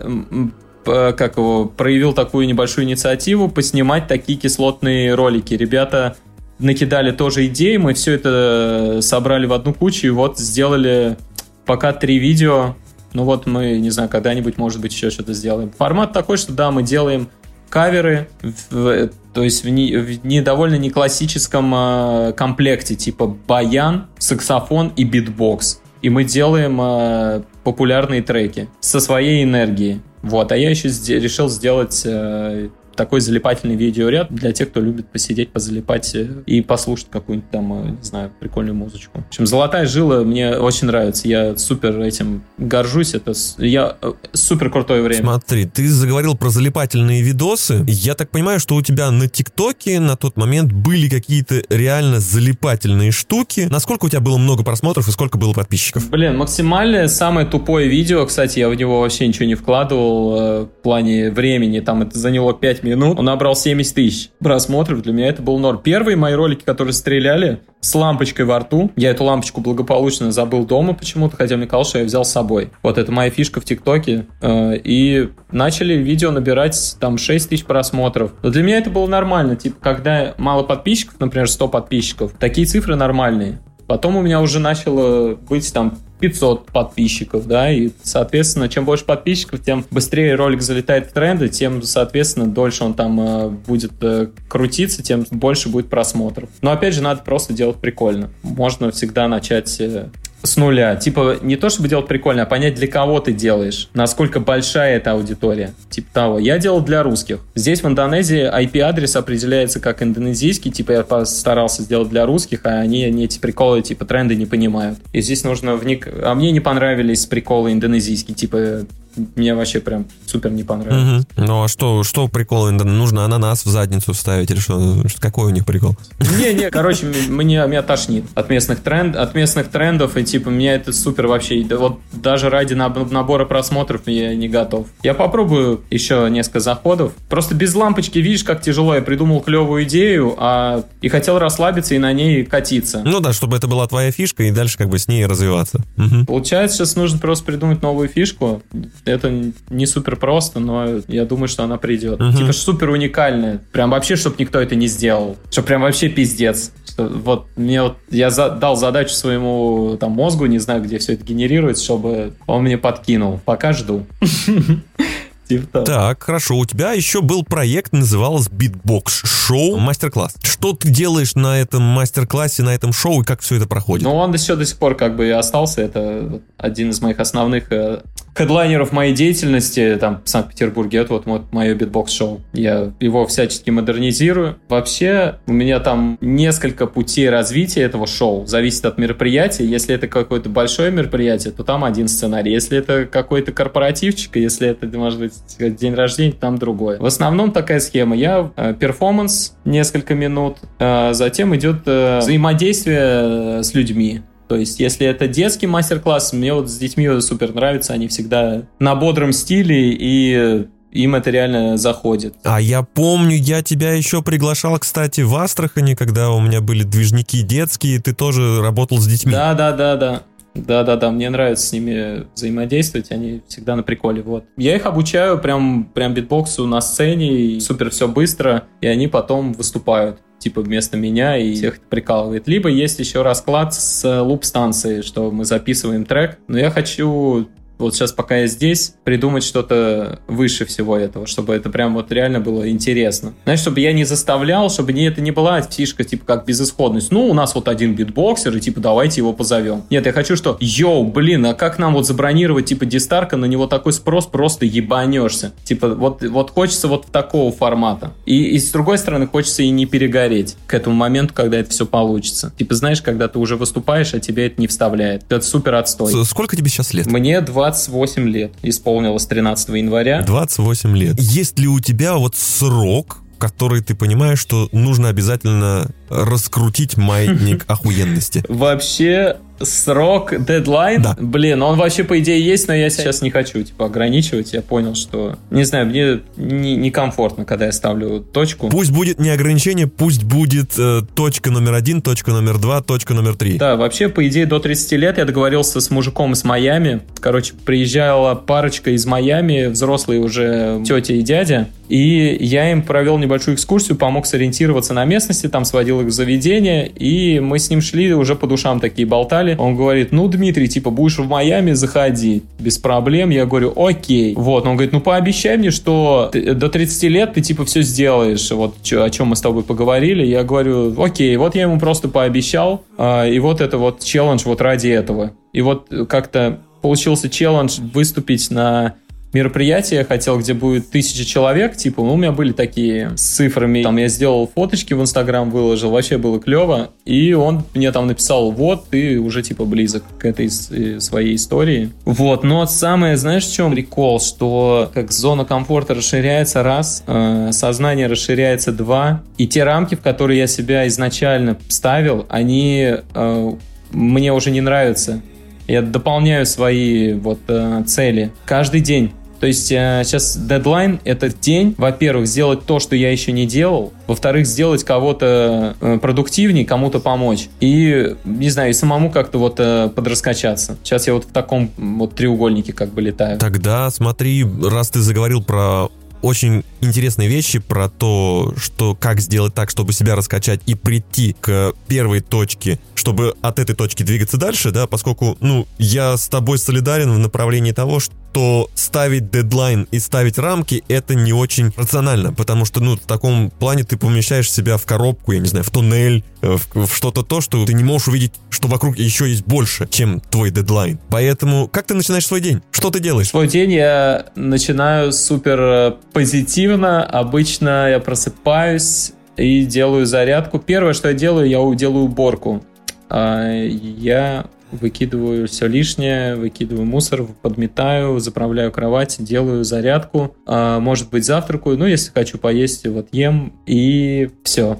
Speaker 3: как его, проявил такую небольшую инициативу поснимать такие кислотные ролики. Ребята накидали тоже идеи, мы все это собрали в одну кучу и вот сделали пока три видео. Ну вот мы, не знаю, когда-нибудь, может быть, еще что-то сделаем. Формат такой, что да, мы делаем каверы, в, то есть в, не, в не довольно не классическом э, комплекте, типа баян, саксофон и битбокс и мы делаем э, популярные треки со своей энергией. Вот, а я еще решил сделать э, такой залипательный видеоряд для тех, кто любит посидеть, позалипать э, и послушать какую-нибудь там, э, не знаю, прикольную музычку. В общем, «Золотая жила» мне очень нравится. Я супер этим горжусь. Это я э, супер крутое время.
Speaker 2: Смотри, ты заговорил про залипательные видосы. Я так понимаю, что у тебя на ТикТоке на тот момент были какие-то реально залипательные штуки. Насколько у тебя было много просмотров и сколько было подписчиков?
Speaker 3: Блин, максимальное, самое тупое видео, кстати, я в него вообще ничего не вкладывал в плане времени. Там это заняло 5 минут, он набрал 70 тысяч просмотров. Для меня это был норм. Первые мои ролики, которые стреляли с лампочкой во рту, я эту лампочку благополучно забыл дома почему-то, хотя мне казалось, что я взял с собой. Вот это моя фишка в ТикТоке. Э, и начали видео набирать там 6 тысяч просмотров. Но для меня это было нормально. Типа, когда мало подписчиков, например, 100 подписчиков, такие цифры нормальные. Потом у меня уже начало быть там 500 подписчиков, да, и, соответственно, чем больше подписчиков, тем быстрее ролик залетает в тренды, тем, соответственно, дольше он там э, будет э, крутиться, тем больше будет просмотров. Но, опять же, надо просто делать прикольно. Можно всегда начать э, с нуля. Типа, не то чтобы делать прикольно, а понять, для кого ты делаешь, насколько большая эта аудитория. Типа того. Я делал для русских. Здесь, в Индонезии, IP-адрес определяется как индонезийский, типа я постарался сделать для русских, а они, они эти приколы, типа тренды не понимают. И здесь нужно вник... А мне не понравились приколы индонезийские, типа мне вообще прям супер не понравилось.
Speaker 2: Угу. Ну а что, что прикол? Нужно ананас в задницу вставить или что? Какой у них прикол?
Speaker 3: Не-не, короче, мне, меня тошнит от местных, тренд, от местных трендов, и типа меня это супер вообще, вот даже ради набора просмотров я не готов. Я попробую еще несколько заходов. Просто без лампочки, видишь, как тяжело. Я придумал клевую идею, а и хотел расслабиться и на ней катиться.
Speaker 2: Ну да, чтобы это была твоя фишка, и дальше как бы с ней развиваться. Угу.
Speaker 3: Получается, сейчас нужно просто придумать новую фишку это не супер просто, но я думаю, что она придет. Угу. Типа супер уникальная. Прям вообще, чтобы никто это не сделал. Что прям вообще пиздец. Что, вот мне вот я за, дал задачу своему там мозгу, не знаю, где все это генерируется, чтобы он мне подкинул. Пока жду.
Speaker 2: Типа. Так, хорошо. У тебя еще был проект, назывался Beatbox Show мастер-класс. Что ты делаешь на этом мастер-классе, на этом шоу, и как все это проходит?
Speaker 3: Ну, он еще до сих пор как бы и остался. Это один из моих основных э, хедлайнеров моей деятельности там в Санкт-Петербурге. Это вот, вот мое битбокс-шоу. Я его всячески модернизирую. Вообще, у меня там несколько путей развития этого шоу. Зависит от мероприятия. Если это какое-то большое мероприятие, то там один сценарий. Если это какой-то корпоративчик, если это, может быть, день рождения, там другой. В основном такая схема. Я э, перформанс несколько минут, э, затем идет э, взаимодействие с людьми. То есть, если это детский мастер-класс, мне вот с детьми супер нравится, они всегда на бодром стиле и им это реально заходит.
Speaker 2: А я помню, я тебя еще приглашал, кстати, в Астрахани, когда у меня были движники детские, ты тоже работал с детьми.
Speaker 3: Да, да, да, да. Да-да-да, мне нравится с ними взаимодействовать, они всегда на приколе, вот. Я их обучаю прям, прям битбоксу на сцене, и супер все быстро, и они потом выступают типа вместо меня и всех прикалывает. Либо есть еще расклад с луп-станцией, что мы записываем трек, но я хочу вот сейчас, пока я здесь, придумать что-то выше всего этого, чтобы это прям вот реально было интересно. Знаешь, чтобы я не заставлял, чтобы не, это не была фишка, типа, как безысходность. Ну, у нас вот один битбоксер, и, типа, давайте его позовем. Нет, я хочу, что, йоу, блин, а как нам вот забронировать, типа, Дистарка, на него такой спрос, просто ебанешься. Типа, вот, вот хочется вот такого формата. И, и с другой стороны, хочется и не перегореть к этому моменту, когда это все получится. Типа, знаешь, когда ты уже выступаешь, а тебе это не вставляет. Это супер отстой.
Speaker 2: Сколько тебе сейчас лет?
Speaker 3: Мне 20 28 лет. Исполнилось 13 января.
Speaker 2: 28 лет. Есть ли у тебя вот срок, который ты понимаешь, что нужно обязательно раскрутить маятник охуенности?
Speaker 3: Вообще, срок, дедлайн, да. блин, он вообще по идее есть, но я сейчас не хочу типа ограничивать. Я понял, что не знаю, мне некомфортно, не когда я ставлю точку.
Speaker 2: Пусть будет не ограничение, пусть будет э, точка номер один, точка номер два, точка номер три.
Speaker 3: Да, вообще по идее до 30 лет я договорился с мужиком из Майами. Короче, приезжала парочка из Майами, взрослые уже тетя и дядя, и я им провел небольшую экскурсию, помог сориентироваться на местности, там сводил их в заведение, и мы с ним шли уже по душам такие болтали сказали. Он говорит, ну, Дмитрий, типа, будешь в Майами, заходи. Без проблем. Я говорю, окей. Вот, он говорит, ну, пообещай мне, что ты, до 30 лет ты, типа, все сделаешь. Вот чё, о чем мы с тобой поговорили. Я говорю, окей. Вот я ему просто пообещал. А, и вот это вот челлендж вот ради этого. И вот как-то получился челлендж выступить на мероприятие хотел, где будет тысяча человек, типа, ну, у меня были такие с цифрами, там, я сделал фоточки в Инстаграм, выложил, вообще было клево, и он мне там написал, вот, ты уже, типа, близок к этой э, своей истории. Вот, но самое, знаешь, в чем прикол, что как зона комфорта расширяется раз, э, сознание расширяется два, и те рамки, в которые я себя изначально ставил, они э, мне уже не нравятся. Я дополняю свои вот э, цели каждый день. То есть э, сейчас дедлайн — это день, во-первых, сделать то, что я еще не делал, во-вторых, сделать кого-то э, продуктивнее, кому-то помочь. И, не знаю, и самому как-то вот э, подраскачаться. Сейчас я вот в таком вот треугольнике как бы летаю.
Speaker 2: Тогда смотри, раз ты заговорил про очень интересные вещи про то, что как сделать так, чтобы себя раскачать и прийти к первой точке, чтобы от этой точки двигаться дальше, да, поскольку, ну, я с тобой солидарен в направлении того, что что ставить дедлайн и ставить рамки это не очень рационально, потому что, ну, в таком плане ты помещаешь себя в коробку, я не знаю, в туннель, э, в, в что-то то, что ты не можешь увидеть, что вокруг еще есть больше, чем твой дедлайн. Поэтому, как ты начинаешь свой день? Что ты делаешь?
Speaker 3: Свой день я начинаю супер э, позитивно. Обычно я просыпаюсь и делаю зарядку. Первое, что я делаю, я делаю уборку. А, я выкидываю все лишнее, выкидываю мусор, подметаю, заправляю кровать, делаю зарядку, а, может быть завтракаю, ну если хочу поесть, вот ем и все.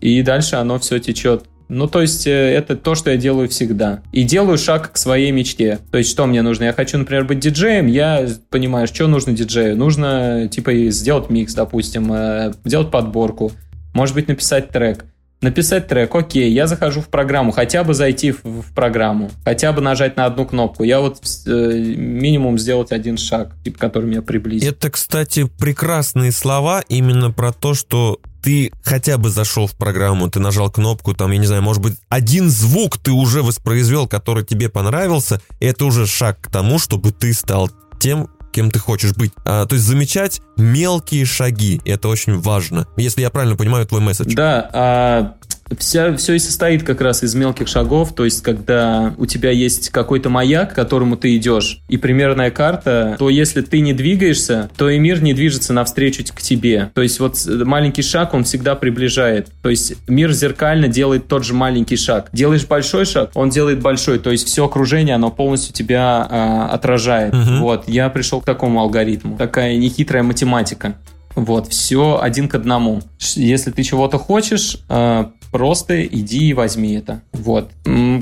Speaker 3: И дальше оно все течет. Ну, то есть, э, это то, что я делаю всегда. И делаю шаг к своей мечте. То есть, что мне нужно? Я хочу, например, быть диджеем. Я понимаю, что нужно диджею. Нужно, типа, сделать микс, допустим, э, сделать подборку. Может быть, написать трек написать трек, окей, я захожу в программу, хотя бы зайти в, в программу, хотя бы нажать на одну кнопку. Я вот э, минимум сделать один шаг, типа, который меня приблизит.
Speaker 2: Это, кстати, прекрасные слова именно про то, что ты хотя бы зашел в программу, ты нажал кнопку, там, я не знаю, может быть, один звук ты уже воспроизвел, который тебе понравился, это уже шаг к тому, чтобы ты стал тем, кем ты хочешь быть. А, то есть замечать мелкие шаги, это очень важно, если я правильно понимаю твой месседж.
Speaker 3: Да, а Вся, все и состоит как раз из мелких шагов, то есть когда у тебя есть какой-то маяк, к которому ты идешь, и примерная карта, то если ты не двигаешься, то и мир не движется навстречу к тебе. То есть вот маленький шаг, он всегда приближает. То есть мир зеркально делает тот же маленький шаг. Делаешь большой шаг, он делает большой. То есть все окружение, оно полностью тебя а, отражает. Угу. Вот, я пришел к такому алгоритму. Такая нехитрая математика. Вот, все один к одному. Если ты чего-то хочешь, а, Просто иди и возьми это. Вот.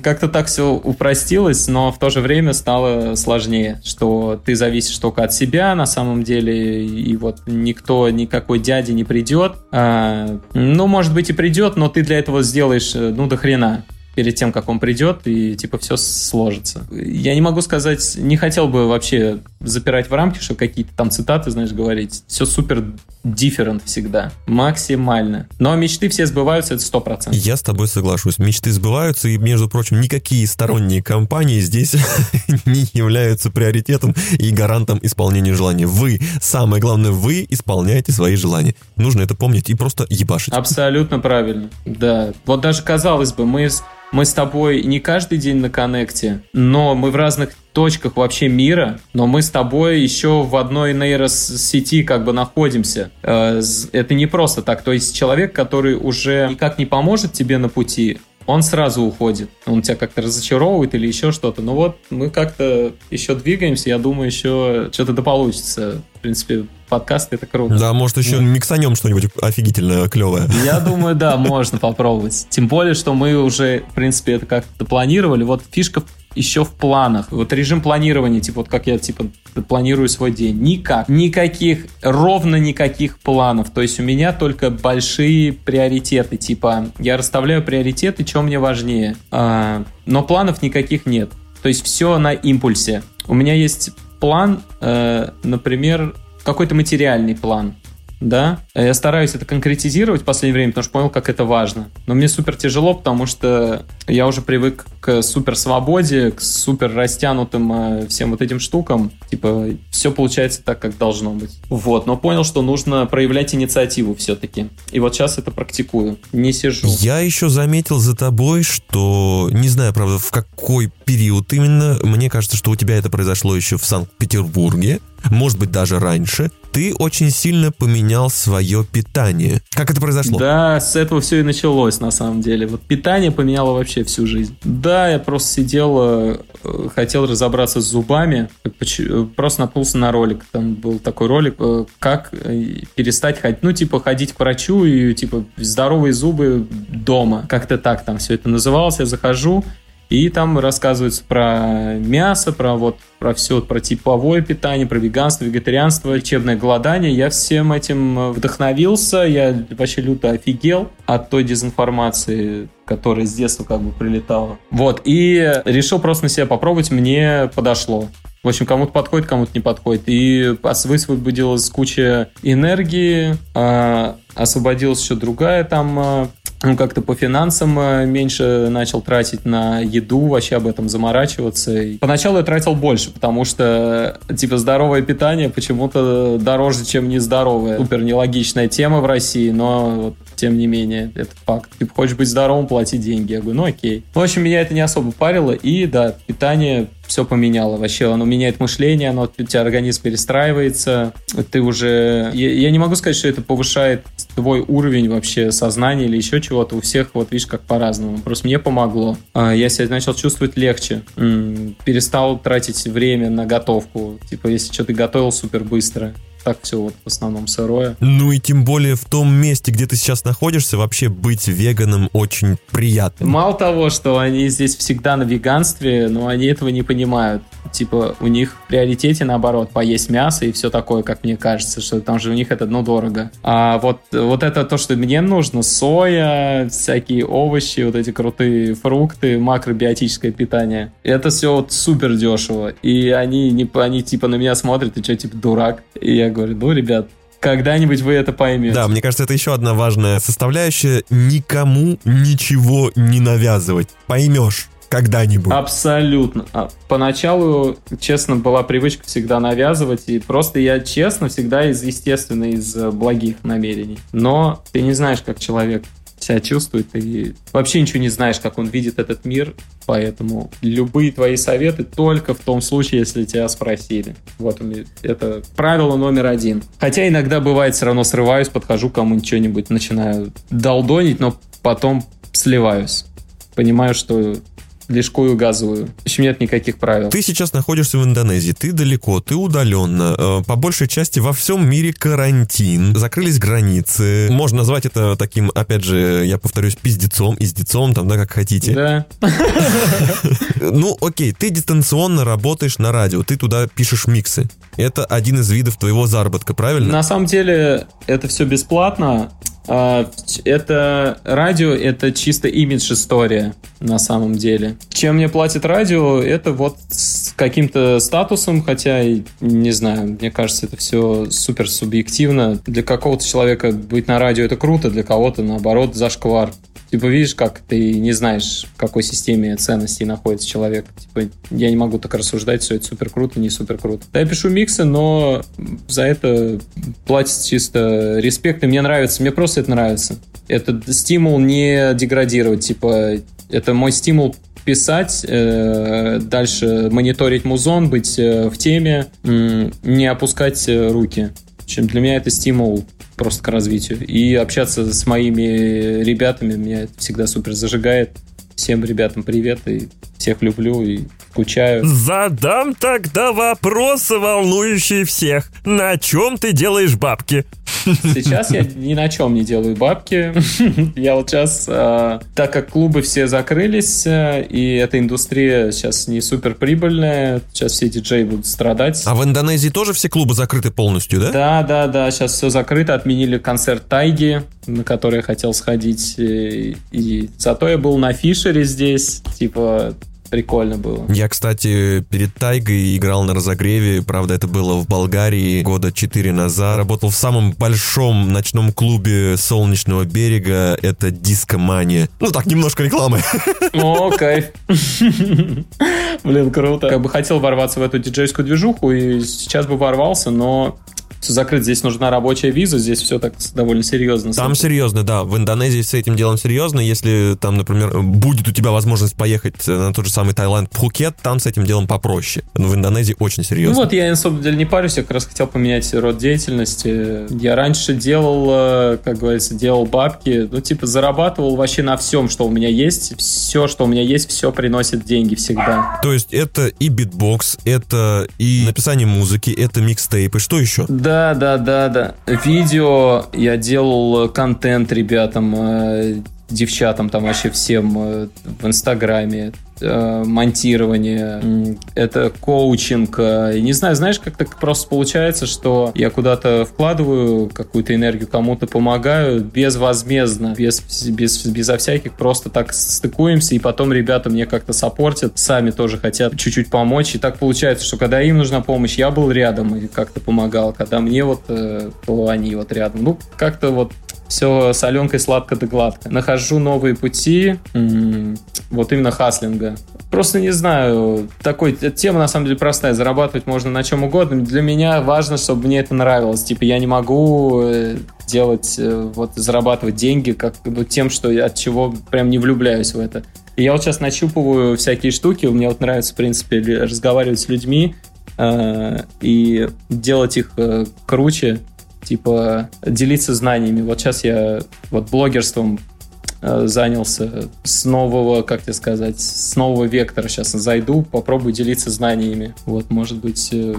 Speaker 3: Как-то так все упростилось, но в то же время стало сложнее, что ты зависишь только от себя на самом деле, и вот никто, никакой дяди не придет. А, ну, может быть и придет, но ты для этого сделаешь, э, ну, до хрена перед тем, как он придет, и типа все сложится. Я не могу сказать, не хотел бы вообще запирать в рамки, что какие-то там цитаты, знаешь, говорить. Все супер different всегда. Максимально. Но мечты все сбываются, это сто процентов.
Speaker 2: Я с тобой соглашусь. Мечты сбываются, и, между прочим, никакие сторонние компании здесь не являются приоритетом и гарантом исполнения желаний. Вы, самое главное, вы исполняете свои желания. Нужно это помнить и просто ебашить.
Speaker 3: Абсолютно правильно. Да. Вот даже казалось бы, мы мы с тобой не каждый день на коннекте, но мы в разных точках вообще мира, но мы с тобой еще в одной нейросети как бы находимся. Э, это не просто так. То есть человек, который уже никак не поможет тебе на пути, он сразу уходит. Он тебя как-то разочаровывает или еще что-то. Но вот мы как-то еще двигаемся, я думаю, еще что-то да получится. В принципе, подкаст это круто.
Speaker 2: Да, может еще ну. миксанем что-нибудь офигительное, клевое.
Speaker 3: Я думаю, да, можно попробовать. Тем более, что мы уже, в принципе, это как-то планировали. Вот фишка еще в планах. Вот режим планирования, типа вот как я типа планирую свой день. Никак. Никаких, ровно никаких планов. То есть у меня только большие приоритеты. Типа я расставляю приоритеты, что мне важнее. А, но планов никаких нет. То есть все на импульсе. У меня есть план, э, например, какой-то материальный план да. Я стараюсь это конкретизировать в последнее время, потому что понял, как это важно. Но мне супер тяжело, потому что я уже привык к супер свободе, к супер растянутым э, всем вот этим штукам. Типа, все получается так, как должно быть. Вот, но понял, что нужно проявлять инициативу все-таки. И вот сейчас это практикую. Не сижу.
Speaker 2: Я еще заметил за тобой, что, не знаю, правда, в какой период именно, мне кажется, что у тебя это произошло еще в Санкт-Петербурге, может быть, даже раньше, ты очень сильно поменял свое питание. Как это произошло?
Speaker 3: Да, с этого все и началось, на самом деле. Вот питание поменяло вообще всю жизнь. Да, я просто сидел, э, хотел разобраться с зубами, просто наткнулся на ролик. Там был такой ролик, э, как э, перестать ходить, ну, типа, ходить к врачу и, типа, здоровые зубы дома. Как-то так там все это называлось. Я захожу, и там рассказывается про мясо, про вот про все, про типовое питание, про веганство, вегетарианство, лечебное голодание. Я всем этим э, вдохновился, я вообще люто офигел от той дезинформации, которая с детства как бы прилетала. Вот, и решил просто на себя попробовать, мне подошло. В общем, кому-то подходит, кому-то не подходит. И высвободилась куча энергии, а, освободилась еще другая там а, ну, как-то по финансам а, меньше начал тратить на еду, вообще об этом заморачиваться. И поначалу я тратил больше, потому что, типа, здоровое питание почему-то дороже, чем нездоровое. Супер нелогичная тема в России, но вот тем не менее, это факт. Типа, хочешь быть здоровым, плати деньги. Я говорю, ну окей. В общем, меня это не особо парило, и да, питание все поменяло вообще. Оно меняет мышление, оно, у тебя организм перестраивается, ты уже... Я, я не могу сказать, что это повышает твой уровень вообще сознания или еще чего-то. У всех, вот видишь, как по-разному. Просто мне помогло. А, я себя начал чувствовать легче. Перестал тратить время на готовку. Типа, если что-то готовил супер быстро так все вот в основном сырое.
Speaker 2: Ну и тем более в том месте, где ты сейчас находишься, вообще быть веганом очень приятно.
Speaker 3: Мало того, что они здесь всегда на веганстве, но они этого не понимают. Типа у них в приоритете наоборот поесть мясо и все такое, как мне кажется, что там же у них это ну дорого. А вот, вот это то, что мне нужно, соя, всякие овощи, вот эти крутые фрукты, макробиотическое питание. Это все вот супер дешево. И они, не, они типа на меня смотрят, ты что, типа дурак? И я говорю, ну, ребят, когда-нибудь вы это поймете.
Speaker 2: Да, мне кажется, это еще одна важная составляющая. Никому ничего не навязывать. Поймешь когда-нибудь.
Speaker 3: Абсолютно. А, поначалу, честно, была привычка всегда навязывать, и просто я, честно, всегда из, естественно, из э, благих намерений. Но ты не знаешь, как человек себя чувствует, и вообще ничего не знаешь, как он видит этот мир, поэтому любые твои советы только в том случае, если тебя спросили. Вот это правило номер один. Хотя иногда бывает, все равно срываюсь, подхожу к кому-нибудь что-нибудь, начинаю долдонить, но потом сливаюсь. Понимаю, что лишкую газовую. В общем, нет никаких правил.
Speaker 2: Ты сейчас находишься в Индонезии, ты далеко, ты удаленно. Э, по большей части во всем мире карантин, закрылись границы. Можно назвать это таким, опять же, я повторюсь, пиздецом, издецом, там, да, как хотите.
Speaker 3: Да.
Speaker 2: Ну, окей, ты дистанционно работаешь на радио, ты туда пишешь миксы. Это один из видов твоего заработка, правильно?
Speaker 3: На самом деле, это все бесплатно. А, это радио, это чисто имидж история на самом деле. Чем мне платит радио, это вот с каким-то статусом, хотя, не знаю, мне кажется, это все супер субъективно. Для какого-то человека быть на радио это круто, для кого-то, наоборот, зашквар. Типа, видишь, как ты не знаешь, в какой системе ценностей находится человек. Типа, я не могу так рассуждать, все это супер круто, не супер круто. Да, я пишу миксы, но за это платят чисто респект, и мне нравится, мне просто это нравится. Это стимул не деградировать, типа, это мой стимул писать, э, дальше мониторить музон, быть э, в теме, э, не опускать руки. В общем, для меня это стимул просто к развитию. И общаться с моими ребятами меня это всегда супер зажигает. Всем ребятам привет и всех люблю и скучаю.
Speaker 2: Задам тогда вопросы, волнующие всех. На чем ты делаешь бабки?
Speaker 3: Сейчас я ни на чем не делаю бабки. Я вот сейчас, э, так как клубы все закрылись, э, и эта индустрия сейчас не супер прибыльная, сейчас все диджеи будут страдать.
Speaker 2: А в Индонезии тоже все клубы закрыты полностью, да?
Speaker 3: Да, да, да, сейчас все закрыто, отменили концерт Тайги, на который я хотел сходить, и, и зато я был на Фишере здесь, типа прикольно было.
Speaker 2: Я, кстати, перед Тайгой играл на разогреве, правда, это было в Болгарии года 4 назад. Работал в самом большом ночном клубе Солнечного берега, это Дискомания. Ну так, немножко рекламы.
Speaker 3: О, кайф. Блин, круто. Как бы хотел ворваться в эту диджейскую движуху, и сейчас бы ворвался, но все закрыто. Здесь нужна рабочая виза, здесь все так довольно серьезно.
Speaker 2: Там серьезно, да. В Индонезии с этим делом серьезно. Если там, например, будет у тебя возможность поехать на тот же самый Таиланд, Пхукет, там с этим делом попроще. Но в Индонезии очень серьезно.
Speaker 3: Ну вот я, на самом деле, не парюсь, я как раз хотел поменять род деятельности. Я раньше делал, э, как говорится, делал бабки, ну, типа, зарабатывал вообще на всем, что у меня есть. Все, что у меня есть, все приносит деньги всегда.
Speaker 2: То есть это и битбокс, это и написание музыки, это микстейпы, что еще?
Speaker 3: Да, да, да, да, да. Видео я делал контент ребятам, э, девчатам там вообще всем э, в Инстаграме. Э, монтирование, это коучинг. Э, не знаю, знаешь, как так просто получается, что я куда-то вкладываю какую-то энергию, кому-то помогаю безвозмездно, без, без, безо всяких, просто так стыкуемся, и потом ребята мне как-то саппортят, сами тоже хотят чуть-чуть помочь. И так получается, что когда им нужна помощь, я был рядом и как-то помогал. Когда мне вот, э, то они вот рядом. Ну, как-то вот все соленкой сладко да гладко. Нахожу новые пути, вот именно хаслинга. Просто не знаю, такой тема на самом деле простая, зарабатывать можно на чем угодно. Для меня важно, чтобы мне это нравилось. Типа я не могу э, делать, э, вот зарабатывать деньги как ну, тем, что от чего прям не влюбляюсь в это. И я вот сейчас нащупываю всякие штуки, мне вот нравится, в принципе, разговаривать с людьми, э, и делать их э, круче, типа делиться знаниями. Вот сейчас я вот блогерством э, занялся с нового, как тебе сказать, с нового вектора. Сейчас зайду, попробую делиться знаниями. Вот, может быть, э,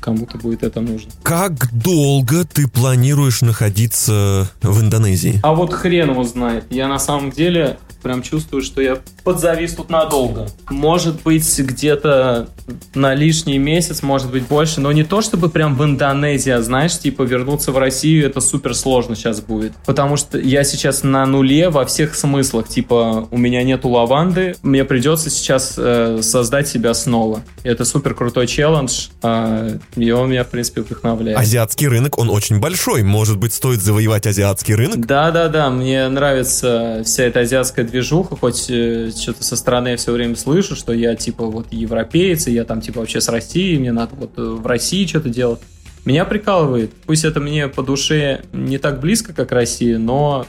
Speaker 3: кому-то будет это нужно.
Speaker 2: Как долго ты планируешь находиться в Индонезии?
Speaker 3: А вот хрен его знает. Я на самом деле прям чувствую, что я подзавис тут надолго. Может быть, где-то на лишний месяц, может быть, больше, но не то, чтобы прям в Индонезии, а знаешь, типа вернуться в Россию, это супер сложно сейчас будет. Потому что я сейчас на нуле во всех смыслах. Типа, у меня нету лаванды, мне придется сейчас э, создать себя снова. Это супер крутой челлендж, э, и он меня, в принципе, вдохновляет.
Speaker 2: Азиатский рынок, он очень большой. Может быть, стоит завоевать азиатский рынок?
Speaker 3: Да-да-да, мне нравится вся эта азиатская движуха, хоть э, что-то со стороны я все время слышу, что я типа вот европеец, и я там типа вообще с России, мне надо вот э, в России что-то делать. Меня прикалывает. Пусть это мне по душе не так близко, как Россия, но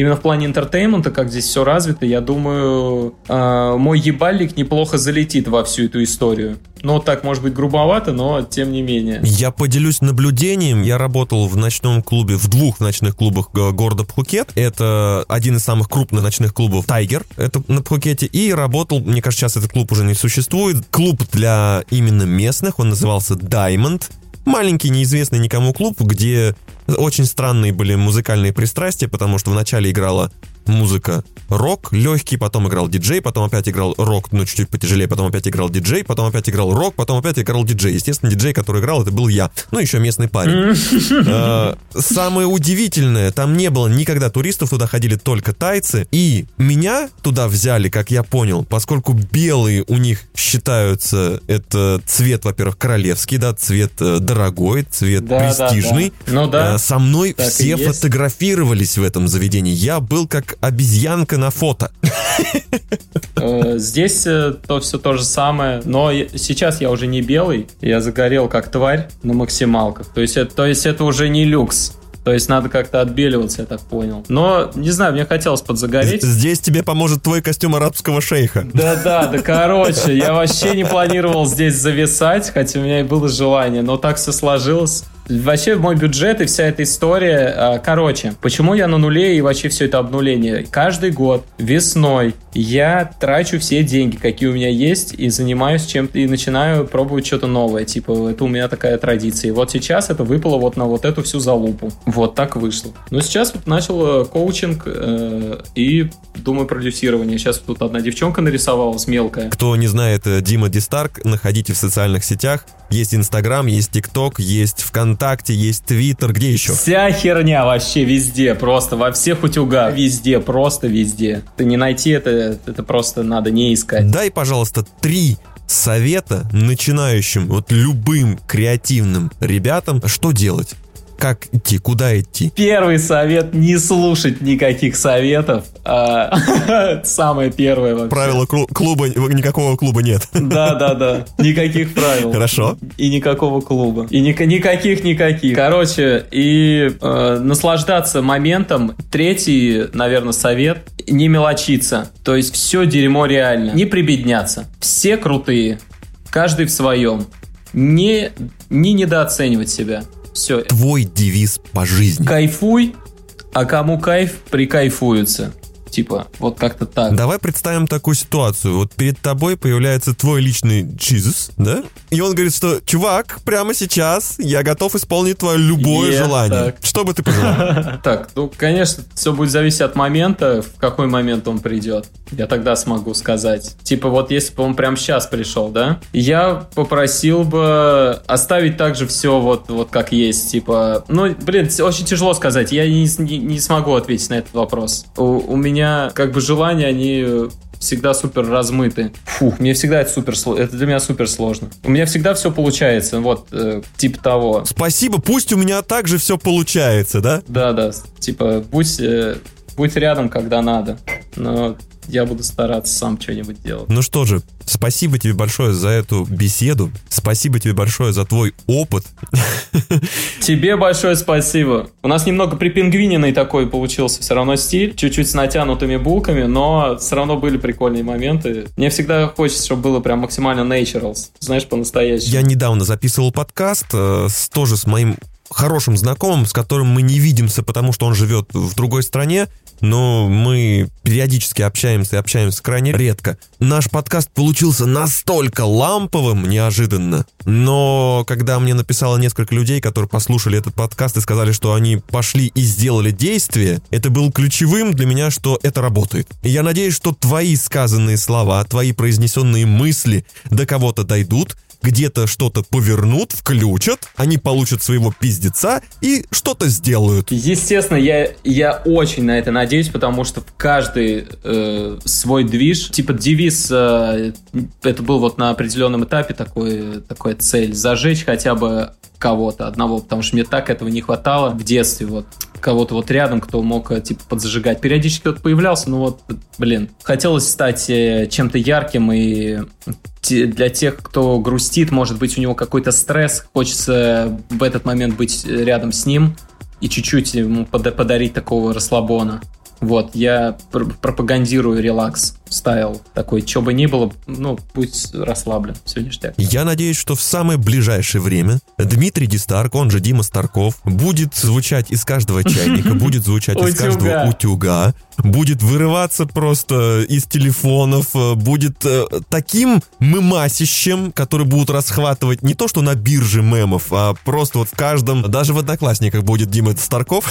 Speaker 3: именно в плане entertainment а, как здесь все развито, я думаю, э, мой ебальник неплохо залетит во всю эту историю. Ну, так, может быть, грубовато, но тем не менее.
Speaker 2: Я поделюсь наблюдением. Я работал в ночном клубе, в двух ночных клубах города Пхукет. Это один из самых крупных ночных клубов Тайгер, это на Пхукете. И работал, мне кажется, сейчас этот клуб уже не существует. Клуб для именно местных, он назывался Diamond. Маленький, неизвестный никому клуб, где очень странные были музыкальные пристрастия, потому что вначале играла музыка рок легкий, потом играл диджей, потом опять играл рок, ну, чуть-чуть потяжелее, потом опять играл диджей, потом опять играл рок, потом опять играл диджей. Естественно, диджей, который играл, это был я. Ну, еще местный парень. А, самое удивительное, там не было никогда туристов, туда ходили только тайцы, и меня туда взяли, как я понял, поскольку белые у них считаются, это цвет, во-первых, королевский, да, цвет э, дорогой, цвет престижный.
Speaker 3: Ну да.
Speaker 2: А, со мной все фотографировались в этом заведении. Я был как обезьянка на фото.
Speaker 3: Э, здесь э, то все то же самое, но сейчас я уже не белый, я загорел как тварь на максималках. То есть, это, то есть это уже не люкс. То есть надо как-то отбеливаться, я так понял. Но, не знаю, мне хотелось подзагореть.
Speaker 2: Здесь тебе поможет твой костюм арабского шейха.
Speaker 3: Да-да, да короче, я вообще не планировал здесь зависать, хотя у меня и было желание, но так все сложилось. Вообще мой бюджет и вся эта история, а, короче, почему я на нуле и вообще все это обнуление? Каждый год весной я трачу все деньги, какие у меня есть, и занимаюсь чем-то, и начинаю пробовать что-то новое. Типа, это у меня такая традиция. И вот сейчас это выпало вот на вот эту всю залупу. Вот так вышло. Но сейчас вот начал э, коучинг э, и думаю продюсирование. Сейчас тут одна девчонка нарисовалась мелкая.
Speaker 2: Кто не знает э, Дима Дистарк, находите в социальных сетях. Есть Инстаграм, есть ТикТок, есть ВКонтакте, есть Твиттер, где еще?
Speaker 3: Вся херня вообще везде, просто во всех утюгах, везде, просто везде. Ты не найти это, это просто надо не искать.
Speaker 2: Дай, пожалуйста, три совета начинающим, вот любым креативным ребятам, что делать? Как идти? Куда идти?
Speaker 3: Первый совет – не слушать никаких советов. А, самое первое вообще.
Speaker 2: Правила клуба, никакого клуба нет.
Speaker 3: Да, да, да. Никаких правил.
Speaker 2: Хорошо.
Speaker 3: И никакого клуба. И ни, никаких, никаких. Короче, и э, наслаждаться моментом. Третий, наверное, совет – не мелочиться. То есть все дерьмо реально. Не прибедняться. Все крутые. Каждый в своем. Не, не недооценивать себя. Все.
Speaker 2: Твой девиз по жизни.
Speaker 3: Кайфуй, а кому кайф, прикайфуются. Типа, вот как-то так.
Speaker 2: Давай представим такую ситуацию. Вот перед тобой появляется твой личный Джизус, да? И он говорит, что, чувак, прямо сейчас я готов исполнить твое любое
Speaker 3: Е,
Speaker 2: желание.
Speaker 3: так.
Speaker 2: Что бы ты пожелал?
Speaker 3: Так, ну, конечно, все будет зависеть от момента, в какой момент он придет. Я тогда смогу сказать. Типа, вот если бы он прямо сейчас пришел, да? Я попросил бы оставить также все вот, вот как есть. Типа, ну, блин, очень тяжело сказать. Я не, не- не смогу ответить на этот вопрос. У, у меня как бы желания, они всегда супер размыты. Фух, мне всегда это супер сложно. Это для меня супер сложно. У меня всегда все получается. Вот, э, типа того.
Speaker 2: Спасибо, пусть у меня также все получается, да?
Speaker 3: Да, да, типа, будь, э, будь рядом, когда надо. Но я буду стараться сам что-нибудь делать.
Speaker 2: Ну что же, спасибо тебе большое за эту беседу. Спасибо тебе большое за твой опыт.
Speaker 3: Тебе большое спасибо. У нас немного припингвиненный такой получился все равно стиль, чуть-чуть с натянутыми булками, но все равно были прикольные моменты. Мне всегда хочется, чтобы было прям максимально naturals, знаешь, по-настоящему.
Speaker 2: Я недавно записывал подкаст э, с, тоже с моим хорошим знакомым, с которым мы не видимся, потому что он живет в другой стране, но мы периодически общаемся и общаемся крайне редко. Наш подкаст получился настолько ламповым неожиданно, но когда мне написало несколько людей, которые послушали этот подкаст и сказали, что они пошли и сделали действие, это был ключевым для меня, что это работает. И я надеюсь, что твои сказанные слова, твои произнесенные мысли до кого-то дойдут, где-то что-то повернут, включат, они получат своего пиздеца и что-то сделают.
Speaker 3: Естественно, я, я очень на это надеюсь, потому что в каждый э, свой движ, типа девиз, э, это был вот на определенном этапе такой, такая цель, зажечь хотя бы кого-то одного, потому что мне так этого не хватало в детстве, вот кого-то вот рядом, кто мог э, типа подзажигать. Периодически вот появлялся, ну вот, блин, хотелось стать э, чем-то ярким и для тех, кто грустит, может быть, у него какой-то стресс, хочется в этот момент быть рядом с ним и чуть-чуть ему пода- подарить такого расслабона. Вот, я пр- пропагандирую релакс стайл такой, что бы ни было, ну, будь расслаблен, все ништяк.
Speaker 2: Я надеюсь, что в самое ближайшее время Дмитрий Дистарк, он же Дима Старков, будет звучать из каждого чайника, будет звучать из каждого утюга, будет вырываться просто из телефонов, э, будет э, таким мемасищем, который будут расхватывать не то, что на бирже мемов, а просто вот в каждом, даже в Одноклассниках будет Дима Старков.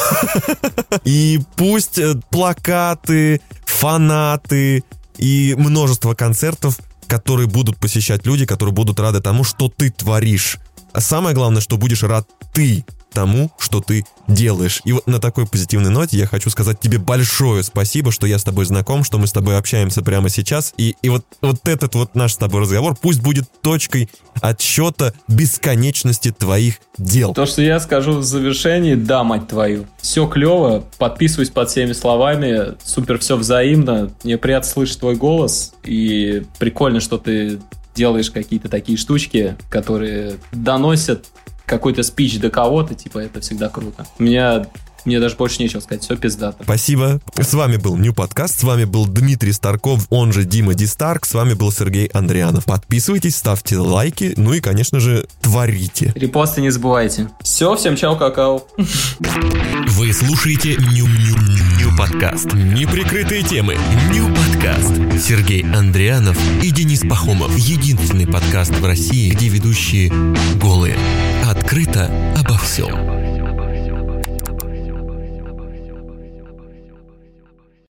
Speaker 2: И пусть э, плакаты, фанаты и множество концертов, которые будут посещать люди, которые будут рады тому, что ты творишь. А самое главное, что будешь рад ты тому, что ты делаешь. И вот на такой позитивной ноте я хочу сказать тебе большое спасибо, что я с тобой знаком, что мы с тобой общаемся прямо сейчас. И, и вот, вот этот вот наш с тобой разговор пусть будет точкой отсчета бесконечности твоих дел.
Speaker 3: То, что я скажу в завершении, да, мать твою. Все клево, подписываюсь под всеми словами, супер все взаимно. Мне приятно слышать твой голос, и прикольно, что ты делаешь какие-то такие штучки, которые доносят какой-то спич до кого-то, типа, это всегда круто. У меня, мне даже больше нечего сказать, все пиздато.
Speaker 2: Спасибо. С вами был New Подкаст, с вами был Дмитрий Старков, он же Дима Дистарк, с вами был Сергей Андрианов. Подписывайтесь, ставьте лайки, ну и, конечно же, творите.
Speaker 3: Репосты не забывайте. Все, всем чао, какао.
Speaker 1: Вы слушаете Ню, Ню, Ню подкаст. Неприкрытые темы. Ню подкаст. Сергей Андрианов и Денис Пахомов. Единственный подкаст в России, где ведущие голые. Открыто обо всем.